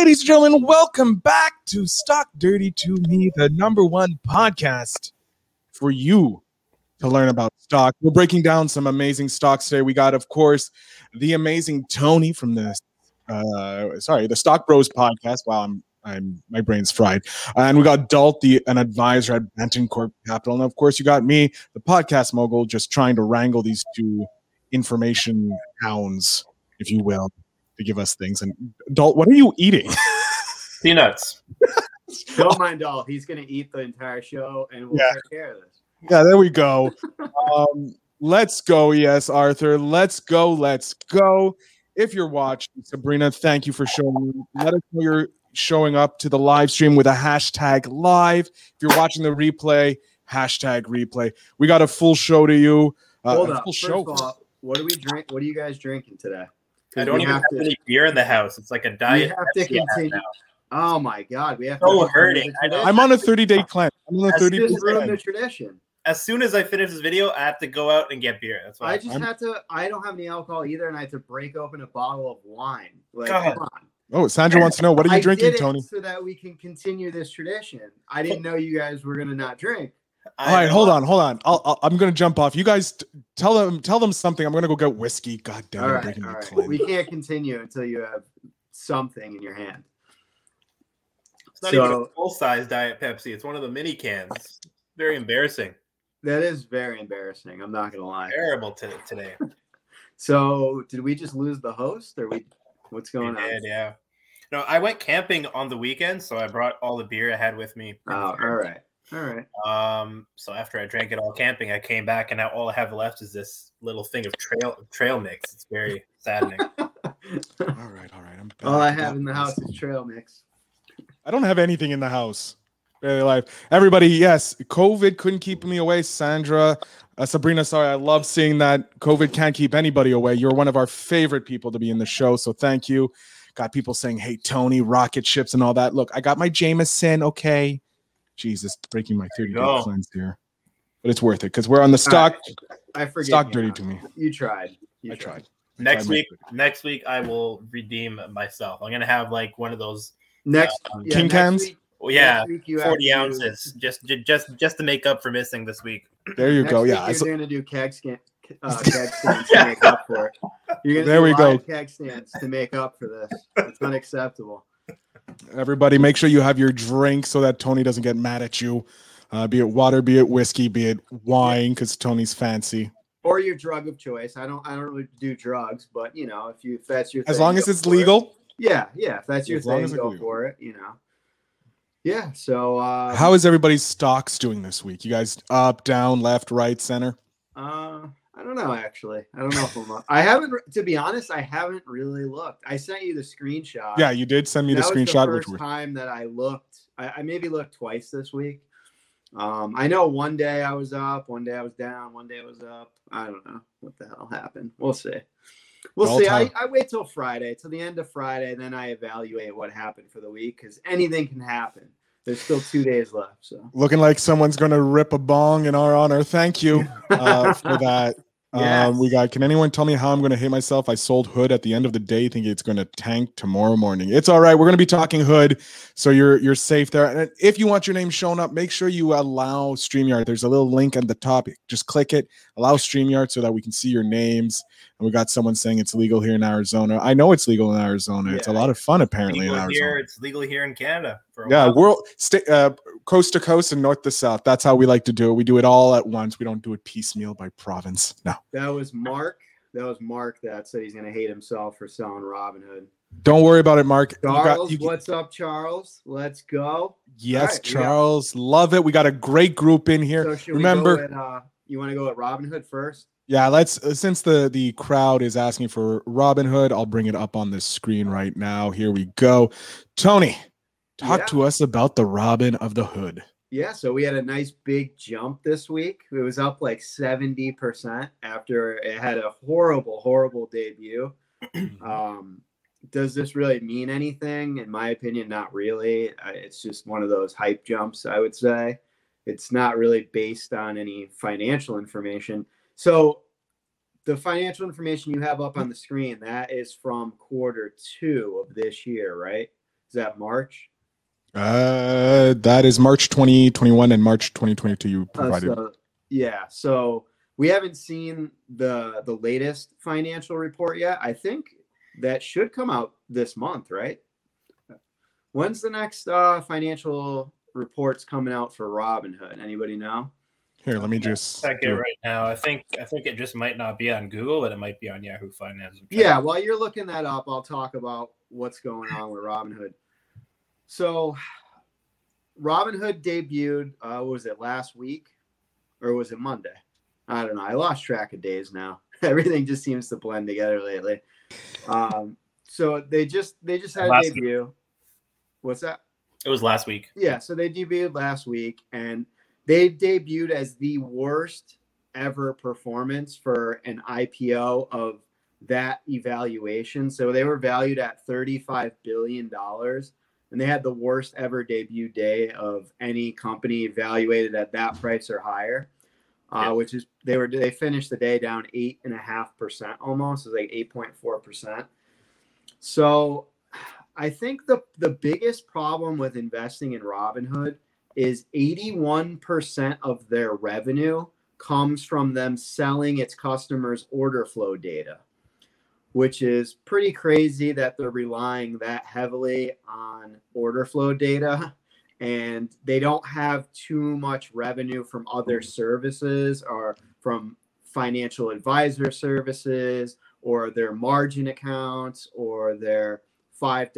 Ladies and gentlemen, welcome back to Stock Dirty to Me, the number one podcast for you to learn about stock. We're breaking down some amazing stocks today. We got, of course, the amazing Tony from the uh, sorry, the Stock Bros podcast. Wow, I'm I'm my brain's fried. And we got Dalt, the an advisor at Benton Corp Capital, and of course you got me, the podcast mogul, just trying to wrangle these two information hounds, if you will, to give us things. And Dalt, what are you eating? Peanuts. Don't mind Dalt. He's going to eat the entire show, and we'll Yeah. take care of this. Yeah, there we go. Um, let's go. Yes, Arthur. Let's go. Let's go. If you're watching, Sabrina, thank you for showing. Let us know you're showing up to the live stream with a hashtag live. If you're watching the replay, hashtag replay. We got a full show to you. Uh, Hold a up. First show. of all, what do we drink? What are you guys drinking today? 'Cause I don't even have have to- any beer in the house. It's like a We diet. have to Pepsi I have continue. Oh my god, we have So to hurting. I know. tradition. I'm on a 30 day cleanse. I'm on a 30 day Just ruined the cleanse. tradition. As soon as I finish this video, I have to go out and get beer. That's why I just I'm- had to. I don't have any alcohol either, and I had to break open a bottle of wine. Like, God. come on. Oh, Sandra wants to know what are you I drinking, did it Tony? So that we can continue this tradition. I didn't know you guys were gonna not drink. I All right, hold on, hold on. I'll, I'll, I'm going to jump off. You guys t- tell them tell them something. I'm going to go get whiskey. God damn, all I'm right, breaking all my right. We can't continue until you have something in your hand. It's not even a So- full size diet Pepsi. It's one of the mini cans. Very embarrassing. That is very embarrassing. I'm not gonna lie. Terrible to, today. So, did we just lose the host, or we? What's We going on? did, yeah. No, I went camping on the weekend, so I brought all the beer I had with me. Oh, all right, all right. Um, so after I drank it all camping, I came back, and now all I have left is this little thing of trail trail mix. It's very saddening. All right, all right. I'm back. All I have in the house is trail mix. I don't have anything in the house. Barely alive. Everybody, yes, COVID couldn't keep me away. Sandra, uh, Sabrina, sorry, I love seeing that COVID can't keep anybody away. You're one of our favorite people to be in the show, so thank you. Got people saying, "Hey, Tony, rocket ships and all that." Look, I got my Jameson. Okay, Jesus, breaking my 30 day cleanse here, but it's worth it because we're on the stock. I forget. Stock you dirty now. to me. You tried. You I tried. I next tried week, next week I will redeem myself. I'm gonna have like one of those. Next, Um, yeah, King next cans? week- Well, yeah, next week forty to- ounces, just just just to make up for missing this week. There you next go. week Yeah, I you're saw- gonna do keg scan, uh, keg stands to make up for it. You're gonna There do we go. live keg stands to make up for this. It's unacceptable. Everybody, make sure you have your drink so that Tony doesn't get mad at you. Uh, be it water, be it whiskey, be it wine, because Tony's fancy. Or your drug of choice. I don't. I don't really do drugs, but you know, if you if that's your As thing, long as it's for it. legal. Yeah, yeah. If that's your As thing, go legal. for it. You know. Yeah. So. Uh, How is everybody's stocks doing this week? You guys up, down, left, right, center? Uh, I don't know. Actually, I don't know if I'm. I haven't. To be honest, I haven't really looked. I sent you the screenshot. Yeah, you did send me the screenshot. that was screenshot, the first were time that I looked. I, I maybe looked twice this week. Um, I know one day I was up, one day I was down, one day I was up. I don't know what the hell happened. We'll see. We'll All see. I. I wait till Friday, till the end of Friday, then I evaluate what happened for the week because anything can happen. There's still two days left, so looking like someone's going to rip a bong in our honor. Thank you uh, for that. Um, we got. Can anyone tell me how I'm going to hit myself? I sold Hood at the end of the day, thinking it's going to tank tomorrow morning. It's all right. We're going to be talking Hood, so you're you're safe there. And if you want your name shown up, make sure you allow Streamyard. There's a little link at the top. Just click it. Allow Streamyard so that we can see your names. And we got someone saying it's legal here in Arizona. I know it's legal in Arizona. It's a lot of fun apparently Legal in Arizona. here, it's legal here in Canada. For a Yeah, while. world sta uh, coast to coast and north to south. That's how we like to do it. We do it all at once. We don't do it piecemeal by province. No, that was Mark. That was Mark that said he's gonna hate himself for selling Robinhood. don't worry about it, Mark. You got- Charles, you- what's up, Charles? Let's go. yes, got- Charles, love it. We got a great group in here. So Remember, at, uh, you want to go at Robinhood first? yeah, let's uh, since the the crowd is asking for Robin Hood, I'll bring it up on the screen right now. Here we go. Tony, talk Yeah. to us about the Robin of the Hood. Yeah, so we had a nice big jump this week. It was up like 70% after it had a horrible, horrible debut. Um, does this really mean anything? In my opinion, not really. It's just one of those hype jumps, I would say. It's not really based on any financial information. So the financial information you have up on the screen, that is from quarter two of this year, right? Is that March? Uh, that is March 2021 and March 2022. You Uh, provided. so- yeah. So we haven't seen the the latest financial report yet. I think that should come out this month, right? When's the next uh, financial reports coming out for Robinhood? Anybody know? Here, let me just. Check it. right now. I think I think it just might not be on Google, but it might be on Yahoo Finance. Yeah, while you're looking that up, I'll talk about what's going on with Robinhood. So, Robinhood debuted. Uh, was it last week, or was it Monday? I don't know. I lost track of days now. Everything just seems to blend together lately. Um, so they just they just had a Last week. debut. What's that? It was last week. Yeah, so they debuted last week and they debuted as the worst ever performance for an IPO of that evaluation. So they were valued at $35 billion and they had the worst ever debut day of any company evaluated at that price or higher. Uh, Yeah. which is they were they finished the day down eight and a half percent almost. It was like eight point four percent. So I think the the biggest problem with investing in Robinhood is 81% of their revenue comes from them selling its customers order flow data, which is pretty crazy that they're relying that heavily on order flow data and they don't have too much revenue from other services or from financial advisor services or their margin accounts or their $5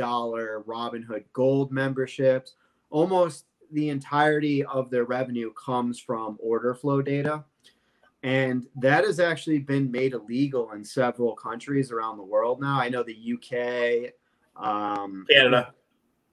Robinhood Gold memberships. Almost the entirety of their revenue comes from order flow data. And that has actually been made illegal in several countries around the world now. I know the UK, um, Canada,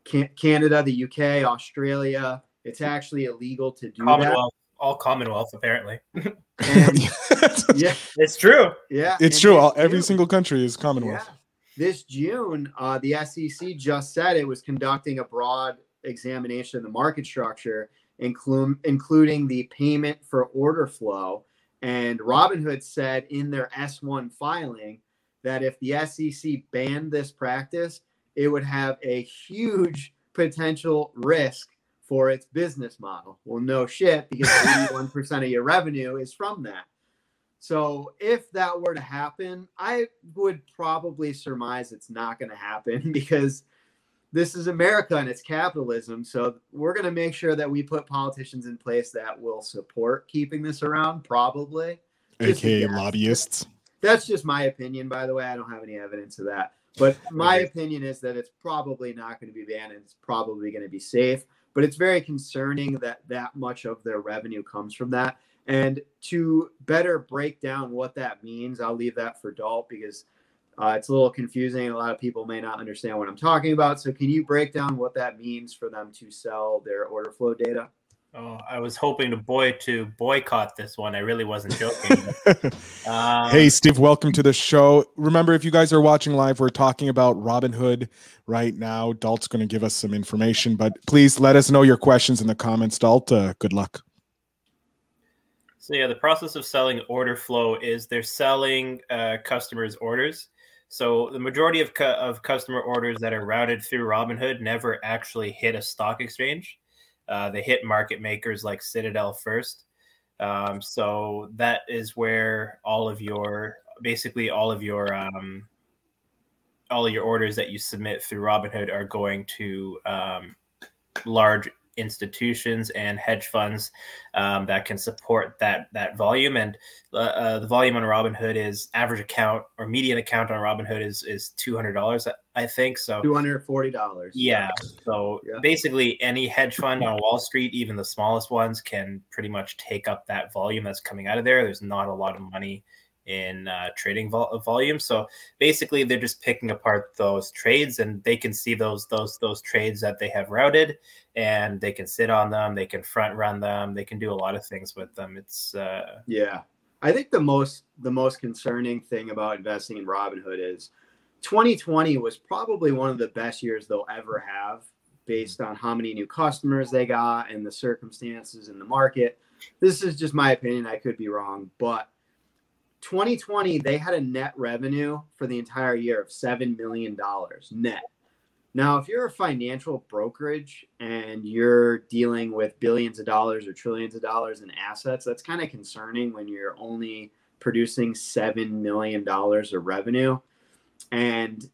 Can- Canada, the UK, Australia. It's actually illegal to do that. Commonwealth, all Commonwealth apparently. And yeah, It's true. yeah, it's true. this All, every June- single country is Commonwealth. Yeah. This June, uh, the SEC just said it was conducting a broad examination of the market structure, include, including the payment for order flow. And Robinhood said in their S1 filing that if the SEC banned this practice, it would have a huge potential risk for its business model. Well, no shit, because 81% of your revenue is from that. So if that were to happen, I would probably surmise it's not going to happen because this is America and it's capitalism. So we're going to make sure that we put politicians in place that will support keeping this around, probably. Just AKA lobbyists. That's just my opinion, by the way. I don't have any evidence of that. But my opinion is that it's probably not going to be banned and it's probably going to be safe. But it's very concerning that that much of their revenue comes from that. And to better break down what that means, I'll leave that for Dalt because uh, it's a little confusing. A lot of people may not understand what I'm talking about. So, can you break down what that means for them to sell their order flow data? Oh, I was hoping to boy to boycott this one. I really wasn't joking. um, Hey, Steve, welcome to the show. Remember, if you guys are watching live, we're talking about Robinhood right now. Dalt's going to give us some information, but please let us know your questions in the comments. Dalt, uh, good luck. So yeah, the process of selling order flow is they're selling uh, customers' orders. So the majority of cu- of customer orders that are routed through Robinhood never actually hit a stock exchange. Uh, they hit market makers like Citadel first. Um, so that is where all of your basically all of your um, all of your orders that you submit through Robinhood are going to um, large institutions and hedge funds um, that can support that that volume. And uh, uh, the volume on Robinhood is average account or median account on Robinhood is is two hundred dollars, I think. So $240. yeah. So Yeah. basically, any hedge fund on Wall Street, even the smallest ones, can pretty much take up that volume that's coming out of there. There's not a lot of money in uh, trading vol- volume. So basically, they're just picking apart those trades, and they can see those those those trades that they have routed, and they can sit on them. They can front run them. They can do a lot of things with them. It's uh, Yeah. I think the most the most concerning thing about investing in Robinhood is 2020 was probably one of the best years they'll ever have based on how many new customers they got and the circumstances in the market. This is just my opinion, I could be wrong, but 2020 they had a net revenue for the entire year of 7 million dollars net. Now, if you're a financial brokerage and you're dealing with billions of dollars or trillions of dollars in assets, that's kind of concerning when you're only producing $7 million of revenue. And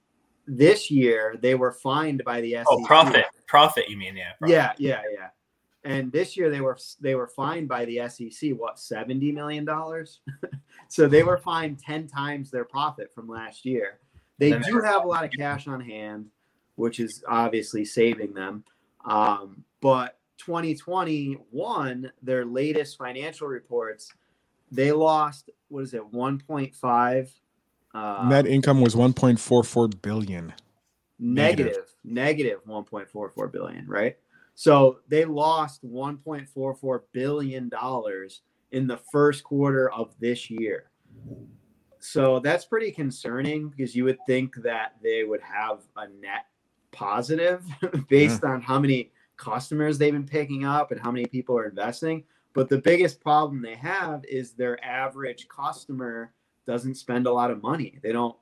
this year they were fined by the SEC. Oh, profit, profit. You mean yeah? Profit. Yeah, yeah, yeah. And this year they were they were fined by the SEC what seventy million dollars. so they were fined ten times their profit from last year. They do have a lot of cash on hand, which is obviously saving them. Um, but 2021, their latest financial reports, they lost what is it, 1.5 uh, Net income was 1.44 billion. Negative, negative 1.44 billion, right? So they lost 1.44 billion dollars in the first quarter of this year. So that's pretty concerning because you would think that they would have a net positive based yeah. on how many customers they've been picking up and how many people are investing. But the biggest problem they have is their average customer doesn't spend a lot of money. They don't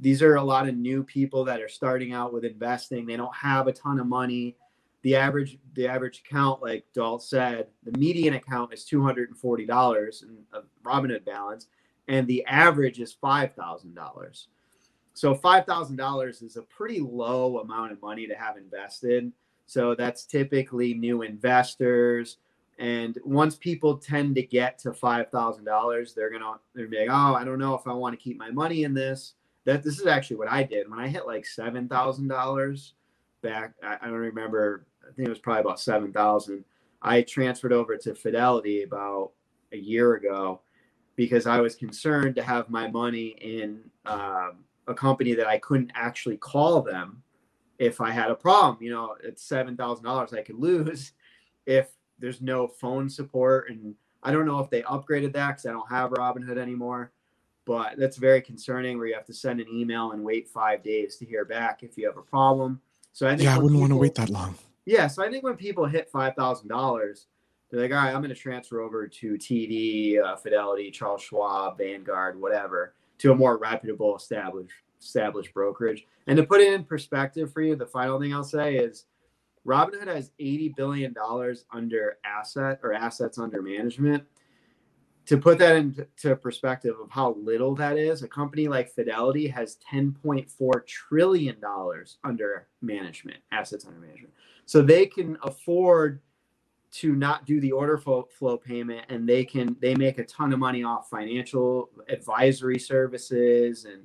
these are a lot of new people that are starting out with investing. They don't have a ton of money. The average the average account, like Dalt said, the median account is two hundred and forty dollars in a Robinhood balance, and the average is five thousand dollars. So five thousand dollars is a pretty low amount of money to have invested. So that's typically new investors, and once people tend to get to five thousand dollars, they're gonna they're gonna be like, oh, I don't know if I want to keep my money in this. That this is actually what I did when I hit like seven thousand dollars back. I, I don't remember. I think it was probably about seven thousand. I transferred over to Fidelity about a year ago because I was concerned to have my money in um, a company that I couldn't actually call them if I had a problem. You know, it's seven thousand dollars I could lose if there's no phone support and I don't know if they upgraded that because I don't have Robinhood anymore. But that's very concerning where you have to send an email and wait five days to hear back if you have a problem. So I yeah, I wouldn't people, want to wait that long. Yeah, so I think when people hit five thousand dollars, they're like, all right, I'm going to transfer over to TD, uh, Fidelity, Charles Schwab, Vanguard, whatever, to a more reputable established established brokerage. And to put it in perspective for you, the final thing I'll say is Robinhood has $80 billion under asset or assets under management. To put that into perspective of how little that is, a company like Fidelity has $10.4 trillion under management, assets under management. So they can afford to not do the order flow, flow payment and they can they make a ton of money off financial advisory services and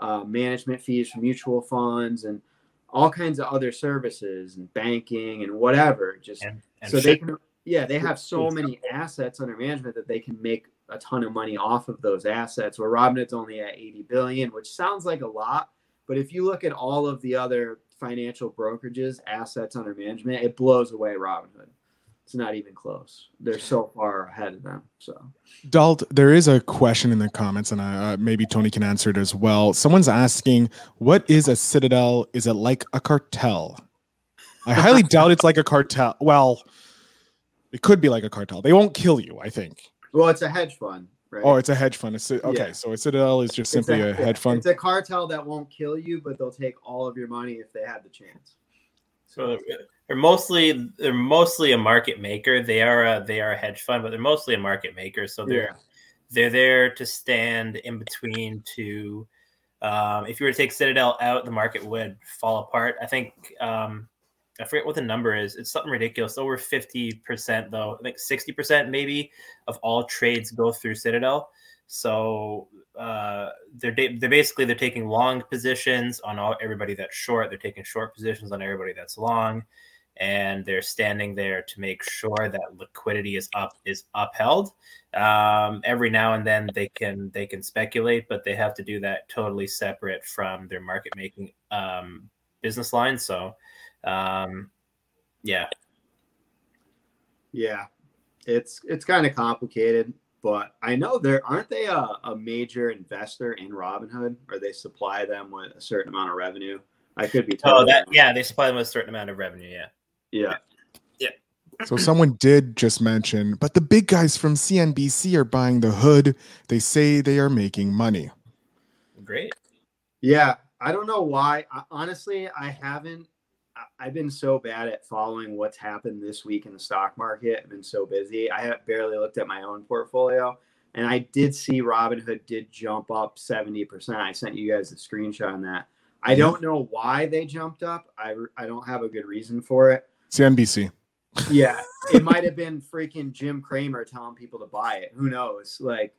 uh, management fees from mutual funds and all kinds of other services and banking and whatever. Just and, and so they can, yeah, they have so many assets under management that they can make a ton of money off of those assets. Where Robinhood's only at 80 billion, which sounds like a lot, but if you look at all of the other financial brokerages, assets under management, it blows away Robinhood it's not even close. They're so far ahead of them. So, Dalt, there is a question in the comments, and uh, maybe Tony can answer it as well. Someone's asking, "What is a citadel? Is it like a cartel?" I highly doubt it's like a cartel. Well, it could be like a cartel. They won't kill you, I think. Well, it's a hedge fund, right? Oh, it's a hedge fund. It's, a, okay, yeah. so a citadel is just simply a, a hedge fund. It's a cartel that won't kill you, but they'll take all of your money if they had the chance. So they're mostly they're mostly a market maker. They are a they are a hedge fund, but they're mostly a market maker. So they're yeah. they're there to stand in between to um, if you were to take Citadel out, the market would fall apart. I think um, I forget what the number is. It's something ridiculous. Over fifty percent, though. I think sixty percent maybe of all trades go through Citadel. So uh, they're they're basically they're taking long positions on all everybody that's short. They're taking short positions on everybody that's long, and they're standing there to make sure that liquidity is up is upheld. Um, every now and then they can they can speculate, but they have to do that totally separate from their market making um, business line. So, um, yeah, yeah, it's it's kind of complicated but I know there aren't they a, a major investor in Robinhood, or they supply them with a certain amount of revenue. I could be. Totally oh, that yeah, they supply them with a certain amount of revenue. Yeah. Yeah. Yeah. So someone did just mention, but the big guys from CNBC are buying the hood. They say they are making money. Great. Yeah, I don't know why. I, honestly, I haven't. I've been so bad at following what's happened this week in the stock market. I've been so busy. I have barely looked at my own portfolio, and I did see Robinhood did jump up seventy percent. I sent you guys a screenshot on that. I don't know why they jumped up. I I don't have a good reason for it. CNBC. Yeah, it might have been freaking Jim Cramer telling people to buy it. Who knows? Like,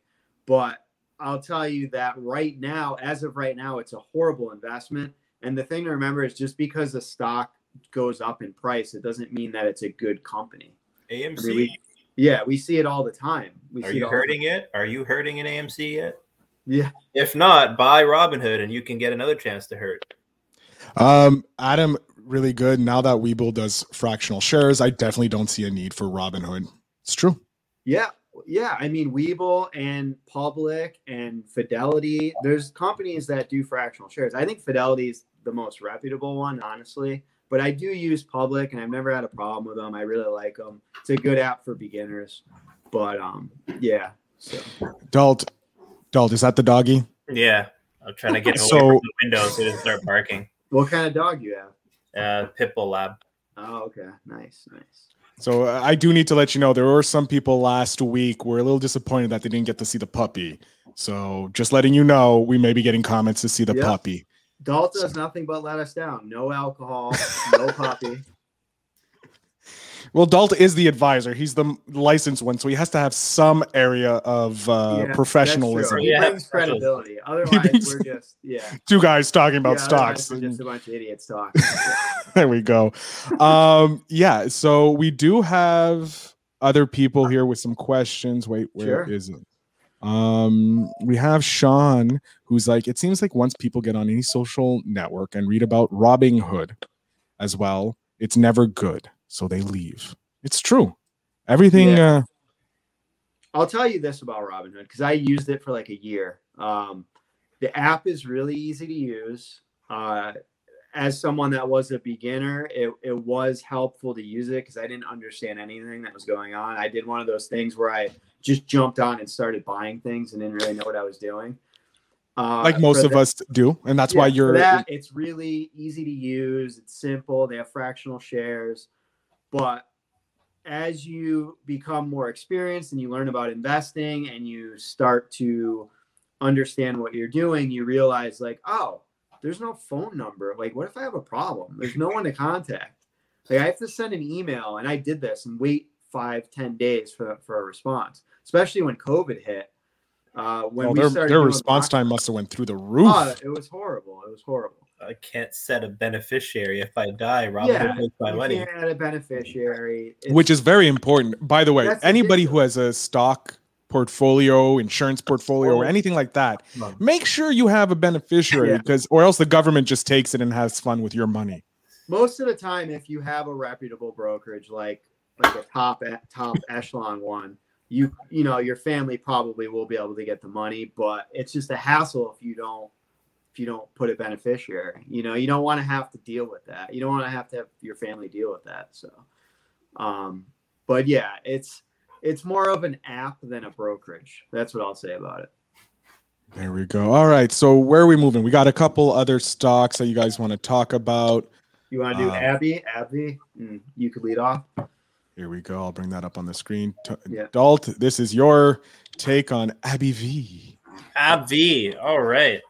but I'll tell you that right now, as of right now, it's a horrible investment. And the thing to remember is just because the stock goes up in price, it doesn't mean that it's a good company. AMC. I mean, we- Yeah, we see it all the time. We Are see you it hurting it? Are you hurting an AMC yet? Yeah. If not, buy Robinhood and you can get another chance to hurt. Um, Adam, really good. Now that Webull does fractional shares, I definitely don't see a need for Robinhood. It's true. Yeah, yeah. I mean, Webull and Public and Fidelity. There's companies that do fractional shares. I think Fidelity is the most reputable one, honestly. But I do use Public, and I've never had a problem with them. I really like them. It's a good app for beginners. But um, yeah. So Dalt, Dalt, is that the doggy? Yeah. I'm trying to get away So- from the window so it doesn't start barking. what kind of dog you have? Uh, Pitbull Lab. Oh, okay. Nice, nice. So uh, I do need to let you know there were some people last week were a little disappointed that they didn't get to see the puppy. So just letting you know, we may be getting comments to see the Yeah. puppy. Dalt does nothing but let us down. No alcohol, no puppy. Well, Dalt is the advisor. He's the licensed one, so he has to have some area of uh, Yeah, professionalism. true. He Yeah. brings credibility. Otherwise, brings- we're just yeah. Two guys talking about Yeah, stocks. We're just a bunch of idiots talking. there we go. Um, yeah, so we do have other people here with some questions. Wait, where is Sure. it? Um, we have Sean who's like, it seems like once people get on any social network and read about Robinhood as well, it's never good. So they leave. It's true. Everything Yeah. uh I'll tell you this about Robinhood because I used it for like a year. Um, the app is really easy to use. Uh, as someone that was a beginner, it, it was helpful to use it because I didn't understand anything that was going on. I did one of those things where I just jumped on and started buying things and didn't really know what I was doing. Uh, like most of the- us do, and that's why Yeah, for you're that. It's really easy to use. It's simple. They have fractional shares, but as you become more experienced and you learn about investing and you start to understand what you're doing, you realize like, oh, there's no phone number. Like, what if I have a problem? There's no one to contact. Like, I have to send an email, and I did this and wait five, ten days for for a response. Especially when COVID hit. Uh, when Oh, we their, started their response block- time must have went through the roof. Oh, it was horrible. It was horrible. I can't set a beneficiary. If I die, Robinhood Yeah, takes my you money. can't add a beneficiary. It's- which is very important. By the way, anybody who has a stock portfolio, insurance portfolio, or anything like that, make sure you have a beneficiary Yeah. because, or else the government just takes it and has fun with your money. most of the time if you have a reputable brokerage like like a top top echelon one you you know your family probably will be able to get the money but it's just a hassle if you don't if you don't put a beneficiary you know you don't want to have to deal with that you don't want to have to have your family deal with that so um but yeah it's it's more of an app than a brokerage that's what i'll say about it There we go. All right. So where are we moving? We got a couple other stocks that you guys want to talk about. you want to do Um, AbbVie AbbVie mm, you could lead off Here we go. I'll bring that up on the screen. T- Yeah. Dalt, this is your take on Abby V. AbbVie. All right.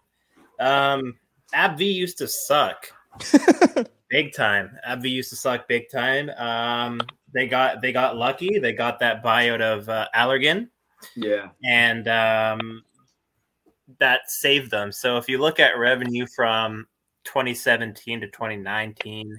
Um, AbbVie used to suck big time. AbbVie used to suck big time. Um, they got they got lucky. They got that buyout of uh, Allergan, yeah and um, that saved them. So if you look at revenue from 2017 to 2019.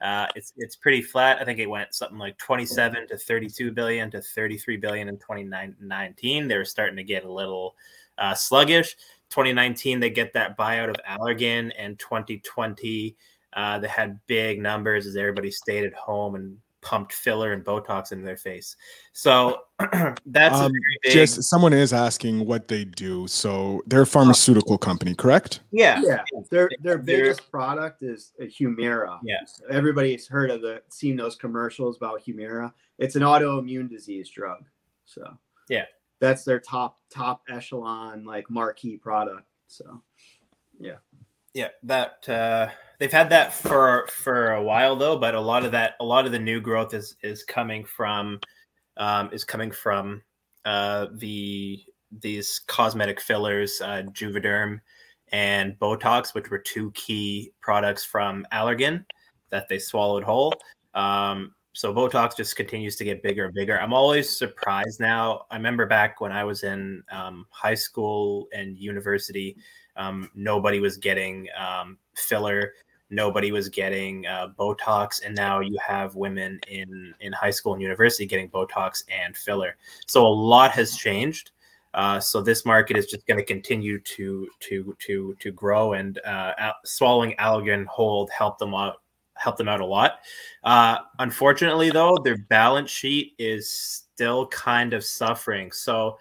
Uh, it's it's pretty flat. I think it went something like 27 to 32 billion to 33 billion in 2019. They were starting to get a little uh, sluggish. 2019 they get that buyout of Allergan, and 2020 uh, they had big numbers as everybody stayed at home and pumped filler and Botox into their face. So that's a Um, very big. Just someone is asking what they do. So they're a pharmaceutical company, correct? yeah, yeah their their They're- biggest product is uh, Humira. Yeah. everybody's heard of the seen those commercials about Humira. It's an autoimmune disease drug. So Yeah. that's their top top echelon like marquee product. So yeah, Yeah, that uh, they've had that for for a while though, but a lot of that, a lot of the new growth is is coming from um, is coming from uh, the these cosmetic fillers, uh, Juvederm and Botox, which were two key products from Allergan that they swallowed whole. Um, so Botox just continues to get bigger and bigger. I'm always surprised now. I remember back when I was in um, high school and university, um, nobody was getting um, filler, nobody was getting uh, Botox, and now you have women in in high school and university getting Botox and filler. So a lot has changed. Uh, so this market is just going to continue to to to to grow, and uh, swallowing Allergan hold help them out help them out a lot. Uh, unfortunately, though, their balance sheet is still kind of suffering. So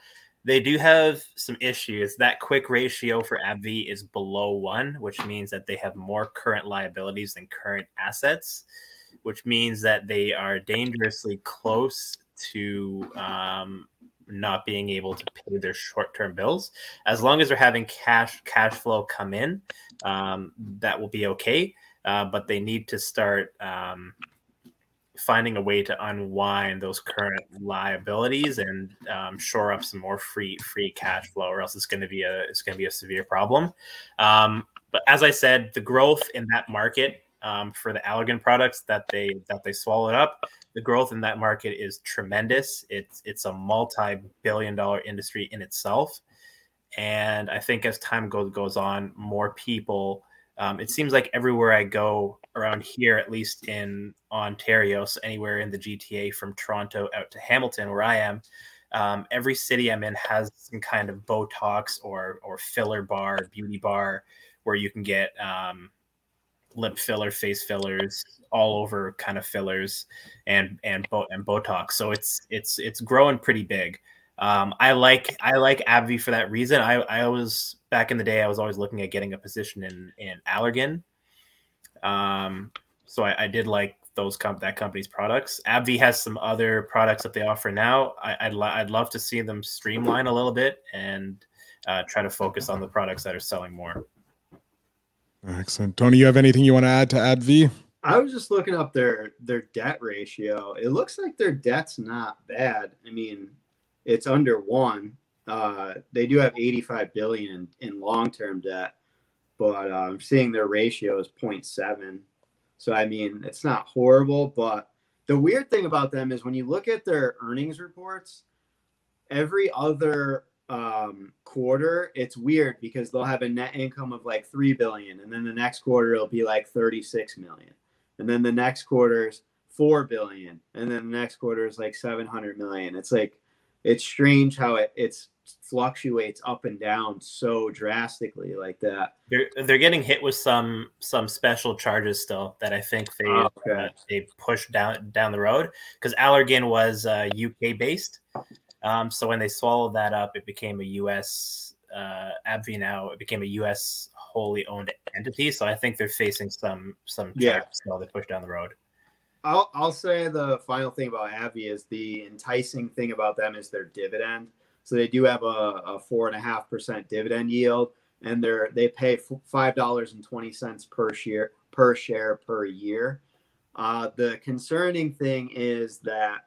they do have some issues. That quick ratio for AbbVie is below one, which means that they have more current liabilities than current assets, which means that they are dangerously close to um, not being able to pay their short-term bills. As long as they're having cash cash flow come in, um, that will be okay uh, but they need to start um, finding a way to unwind those current liabilities and um, shore up some more free free cash flow, or else it's going to be a it's going to be a severe problem. Um, but as I said, the growth in that market um, for the Allergan products that they that they swallowed up, the growth in that market is tremendous. It's it's a multi billion dollar industry in itself, and I think as time goes goes on, more people um, it seems like everywhere I go around here, at least in Ontario, so anywhere in the GTA from Toronto out to Hamilton, where I am, um, every city I'm in has some kind of Botox or or filler bar, beauty bar, where you can get um, lip filler, face fillers, all over kind of fillers, and and bo- and Botox. So it's it's it's growing pretty big. Um, I like I like AbbVie for that reason. I I was back in the day I was always looking at getting a position in in Allergan. Um, so I, I did like those comp that company's products. AbbVie has some other products that they offer now. I, would lo- I'd love to see them streamline a little bit and uh, try to focus on the products that are selling more. Excellent, Tony. You have anything you want to add to AbbVie? I was just looking up their their debt ratio. It looks like their debt's not bad. I mean, it's under one. Uh, they do have 85 billion in, in long-term debt, but I'm seeing their ratio is 0.7. So I mean, it's not horrible, but the weird thing about them is when you look at their earnings reports, every other um, quarter, it's weird because they'll have a net income of like three billion, and then the next quarter it'll be like 36 million, and then the next quarter's four billion, and then the next quarter is like 700 million. It's like it's strange how it it's fluctuates up and down so drastically like that. They're they're getting hit with some some special charges still that I think they oh, okay. uh, they pushed down down the road because Allergan was uh, UK based. Um, so when they swallowed that up, it became a US uh, AbbVie now. It became a US wholly owned entity. So I think they're facing some some yeah. still they push down the road. I'll I'll say the final thing about AbbVie is the enticing thing about them is their dividend. So they do have a, a four and a half percent dividend yield, and they're they pay five dollars and twenty cents per share per share per year. Uh, the concerning thing is that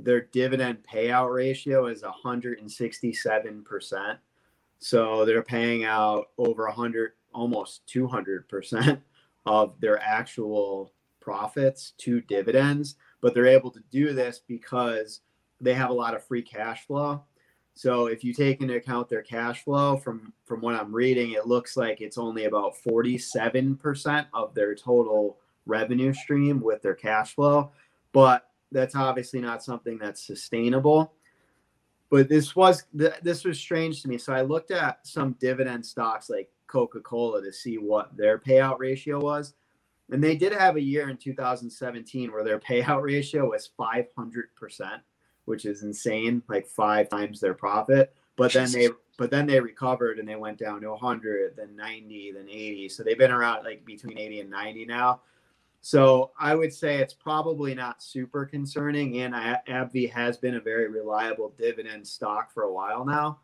their dividend payout ratio is 167 percent. So they're paying out over 100, almost 200 percent of their actual profits to dividends, but they're able to do this because they have a lot of free cash flow. So if you take into account their cash flow from from what I'm reading, it looks like it's only about 47% of their total revenue stream with their cash flow, but that's obviously not something that's sustainable. But this was this was strange to me. So I looked at some dividend stocks like Coca-Cola to see what their payout ratio was. And they did have a year in 2017 where their payout ratio was 500%, which is insane, like five times their profit. But then they but then they recovered and they went down to 100, then 90, then 80. So they've been around like between 80 and 90 now. So I would say it's probably not super concerning. And AbbVie has been a very reliable dividend stock for a while now.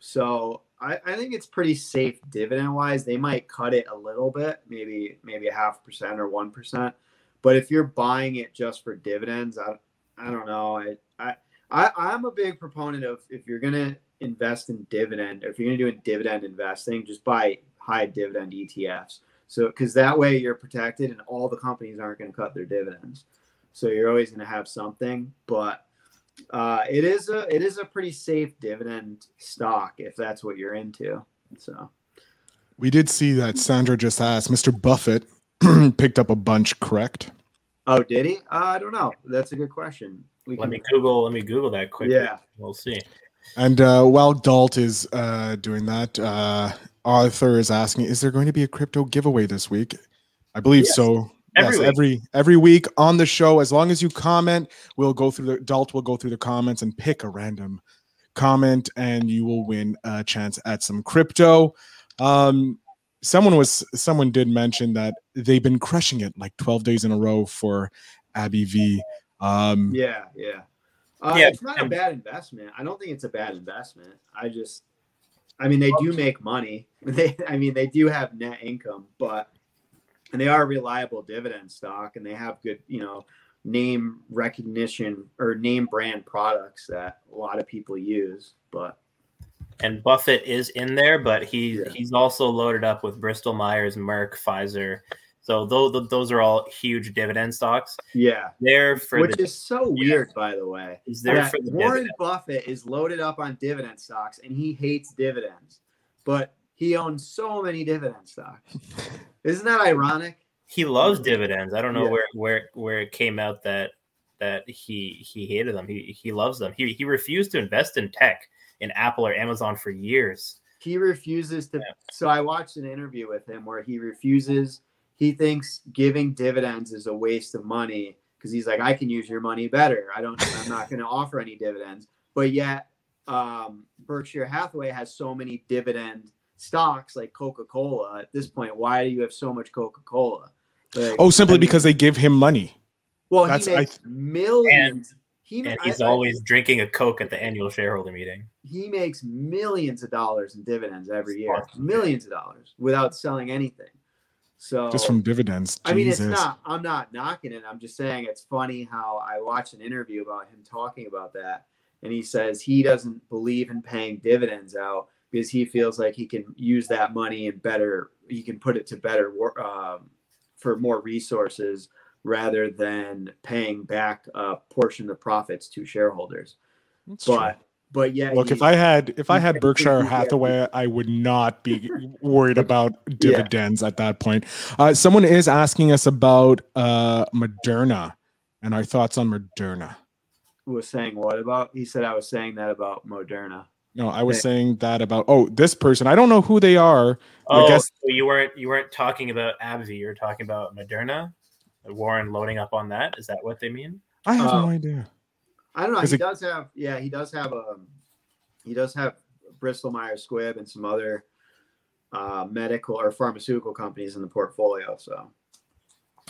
So I, I think it's pretty safe dividend wise. They might cut it a little bit, maybe maybe a half percent or one percent. But if you're buying it just for dividends, I I don't know. I I, I'm a big proponent of if you're gonna invest in dividend, if you're gonna do a dividend investing, just buy high dividend ETFs. So because that way you're protected and all the companies aren't to cut their dividends. So you're always to have something, but uh, it is a it is a pretty safe dividend stock if that's what you're into. So we did see that Sandra just asked Mr. Buffett picked up a bunch, correct? Oh, did he? Uh, I don't know. That's a good question. We let can... me Google. Let me Google that quickly. Yeah, we'll see. And uh, while Dalt is uh, doing that, uh, Arthur is asking, "Is there going to be a crypto giveaway this week?" I believe yes. so. Every yes, week. every every week on the show. As long as you comment, we'll go through the Dalt will go through the comments and pick a random comment, and you will win a chance at some crypto. Um, someone was someone did mention that they've been crushing it like 12 days in a row for AbbVie. Um, yeah, yeah. Uh, yeah, it's not a bad investment. I don't think it's a bad investment. I just, I mean, they do make money. They, I mean, they do have net income, but and they are a reliable dividend stock, and they have good, you know, name recognition or name brand products that a lot of people use. But and Buffett is in there, but he yeah. he's also loaded up with Bristol Myers, Merck, Pfizer, so those those are all huge dividend stocks. Yeah, there for which the, is so weird, by the way. Is there for the Warren dividend. Buffett is loaded up on dividend stocks, and he hates dividends, but he owns so many dividend stocks. Isn't that ironic? He loves dividends. I don't know yeah. where where where it came out that that he he hated them. He he loves them. He he refused to invest in tech in Apple or Amazon for years. He refuses to. Yeah. So I watched an interview with him where he refuses he thinks giving dividends is a waste of money because he's like, I can use your money better. I don't, I'm not going to offer any dividends. But yet, um, Berkshire Hathaway has so many dividend stocks like Coca Cola. At this point, why do you have so much Coca Cola? Like, oh, simply I mean, because they give him money. Well, That's, he makes I, millions. And, he, and he's I, always I, drinking a Coke at the annual shareholder meeting. He makes millions of dollars in dividends every year, millions of dollars without selling anything. So just from dividends. I mean, it's not. I'm not knocking it. I'm just saying it's funny how I watched an interview about him talking about that, and he says he doesn't believe in paying dividends out because he feels like he can use that money and better. He can put it to better work um, for more resources rather than paying back a portion of the profits to shareholders. That's but true but yeah look if i had if i had berkshire hathaway i would not be worried about dividends yeah. at that point uh, someone is asking us about uh, moderna and our thoughts on moderna was saying what about he said i was saying that about moderna no i was saying that about oh this person i don't know who they are. Oh, I guess so you weren't you weren't talking about AbbVie you're talking about moderna warren loading up on that? Is that what they mean? I have no idea. I don't know. He it, does have, yeah, he does have a, um, he does have Bristol Myers Squibb and some other uh, medical or pharmaceutical companies in the portfolio. So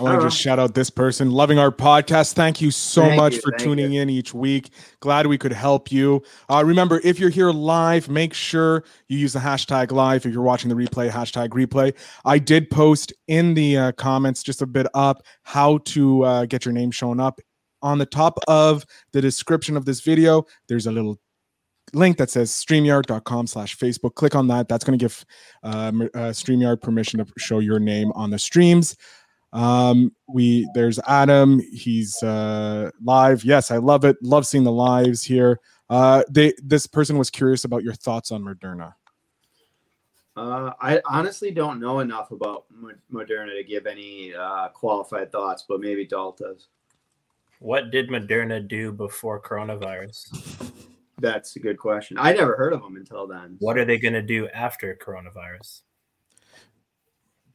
I want to just shout out this person loving our podcast. Thank you so thank much you, for tuning you. in each week. Glad we could help you. Uh, remember, if you're here live, make sure you use the hashtag live. If you're watching the replay, hashtag replay. I did post in the uh, comments just a bit up how to uh, get your name shown up on the top of the description of this video, there's a little link that says streamyard.com slash facebook click on that that's going to give uh, uh, streamyard permission to show your name on the streams um we there's adam he's uh live yes i love it love seeing the lives here uh they this person was curious about your thoughts on moderna uh, I honestly don't know enough about Moderna to give any uh, qualified thoughts, but maybe Dalt does. What did Moderna do before coronavirus? That's a good question. I never heard of them until then. What are they going to do after coronavirus?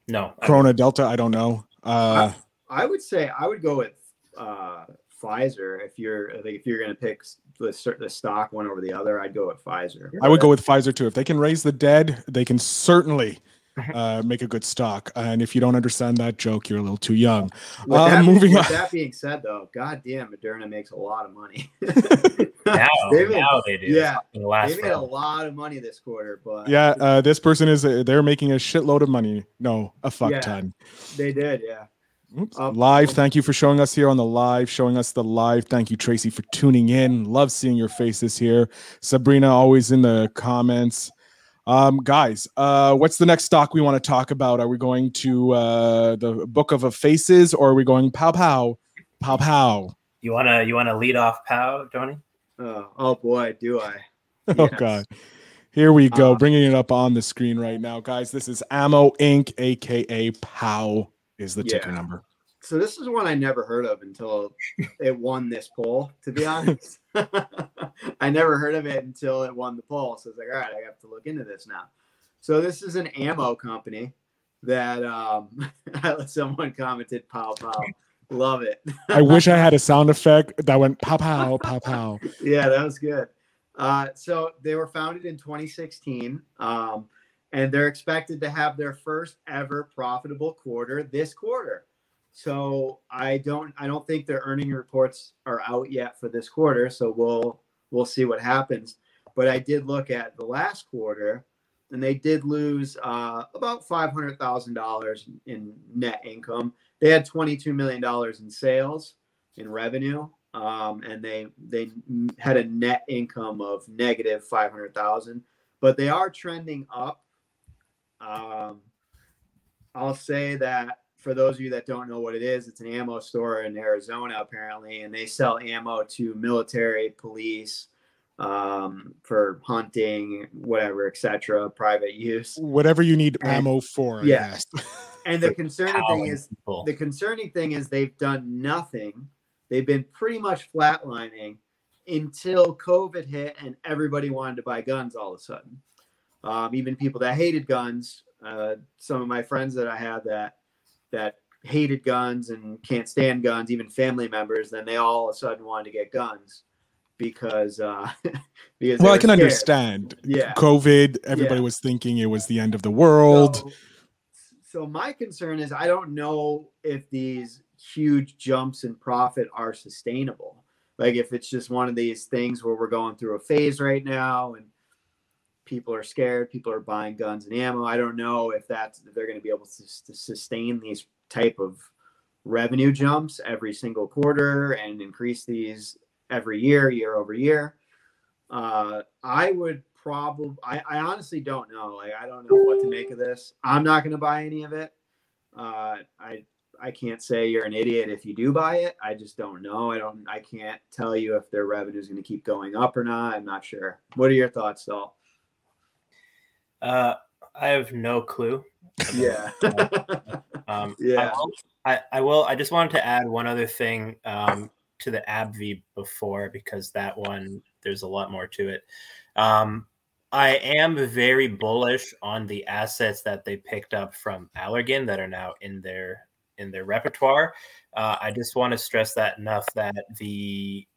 No. Corona Delta, I don't know. Uh, I, I, would say I would go with uh, Pfizer if you're if you're going to pick the, the stock one over the other. I'd go with Pfizer. I would go with Pfizer too. If they can raise the dead, they can certainly uh, make a good stock. And if you don't understand that joke, you're a little too young. With, Uh, that, moving with on. that being said, though, goddamn, Moderna makes a lot of money. Now, They made- now they do. yeah, the last they made a lot of money this quarter, but Yeah, uh, this person is uh, they're making a shitload of money. No, a fuck Yeah. ton. they did. Yeah, Oops. Um, live. um, Thank you for showing us here on the live, showing us the live. Thank you, Tracy, for tuning in. Love seeing your faces here. Sabrina, always in the comments. Um, guys, uh, what's the next stock we want to talk about? Are we going to uh, the Book of Faces or are we going pow pow, pow pow? You wanna you wanna lead off Pow, Johnny? oh, oh boy, do I. Oh God. Here we go, Uh, bringing it up on the screen right now, guys. This is Ammo Inc., aka POW, is the ticker number. So this is one I never heard of until it won this poll. To be honest, I never heard of it until it won the poll. So I was like, all right, I have to look into this now. So this is an ammo company that um, someone commented, "Pow pow." Love it. I wish I had a sound effect that went pow pow pow pow. yeah, that was good. Uh, so they were founded in 2016, um, and they're expected to have their first ever profitable quarter this quarter. So I don't, I don't think their earning reports are out yet for this quarter. So we'll, we'll see what happens. But I did look at the last quarter, and they did lose uh, about five hundred thousand dollars in net income. They had twenty-two million dollars in sales in revenue, um, and they they had a net income of negative five hundred thousand. But they are trending up. Um, I'll say that for those of you that don't know what it is, it's an ammo store in Arizona apparently, and they sell ammo to military, police, um, for hunting, whatever, etc., private use. Whatever you need And- ammo for. I yeah. And the concerning thing is people. the concerning thing is they've done nothing. They've been pretty much flatlining until COVID hit and everybody wanted to buy guns all of a sudden. Um, even people that hated guns, uh, some of my friends that I had that that hated guns and can't stand guns, even family members, then they all of a sudden wanted to get guns because uh, because well, I can scared. understand. Yeah. COVID, everybody Yeah. was thinking it was the end of the world. So, so my concern is I don't know if these huge jumps in profit are sustainable. Like if it's just one of these things where we're going through a phase right now and people are scared, people are buying guns and ammo. I don't know if that's if they're going to be able to, to sustain these type of revenue jumps every single quarter and increase these every year, year over year. Uh, I would probably, I, I honestly don't know. Like, I don't know what to make of this. I'm not going to buy any of it. Uh, I, I can't say you're an idiot if you do buy it. I just don't know. I don't, I can't tell you if their revenue is going to keep going up or not. I'm not sure. What are your thoughts, though? Uh, I have no clue. Yeah. Um, Yeah. I will, I, I will. I just wanted to add one other thing um, to the AbbVie before because that one there's a lot more to it. Um, I am very bullish on the assets that they picked up from Allergan that are now in their in their repertoire. Uh, I just want to stress that enough that the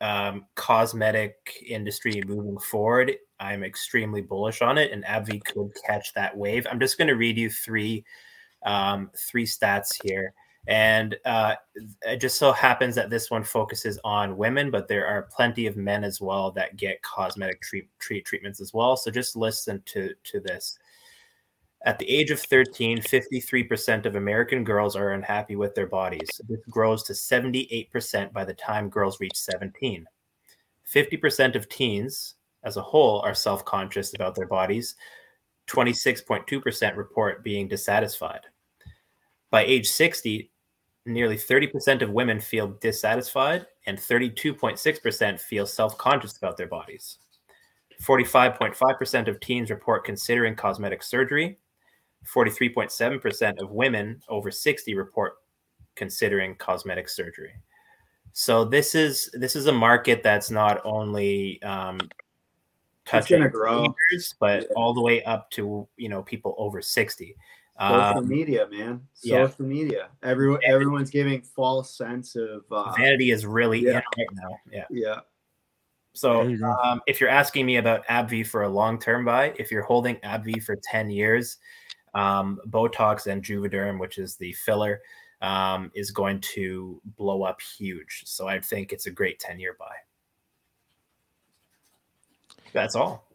um, cosmetic industry moving forward, I'm extremely bullish on it, and AbbVie could catch that wave. I'm just going to read you three um, three stats here. And uh, it just so happens that this one focuses on women, but there are plenty of men as well that get cosmetic treat, treat treatments as well. So just listen to, to this. At the age of 13, 53% of American girls are unhappy with their bodies. This grows to 78% by the time girls reach 17. 50% of teens as a whole are self conscious about their bodies. 26.2% report being dissatisfied. By age 60, nearly 30% of women feel dissatisfied, and 32.6% feel self conscious about their bodies. 45.5% of teens report considering cosmetic surgery. 43.7% of women over 60 report considering cosmetic surgery. So this is this is a market that's not only um, touching gonna grow. teenagers, but Yeah. all the way up to you know people over 60. Social Um, media, man. yeah. Social media. Everyone, everyone's giving false sense of. Uh, vanity is really Yeah. in right now. Yeah. yeah. So you um, if you're asking me about AbbVie for a long-term buy, if you're holding AbbVie for 10 years, um, Botox and Juvederm, which is the filler, um, is going to blow up huge. So I think it's a great 10 year buy. That's all.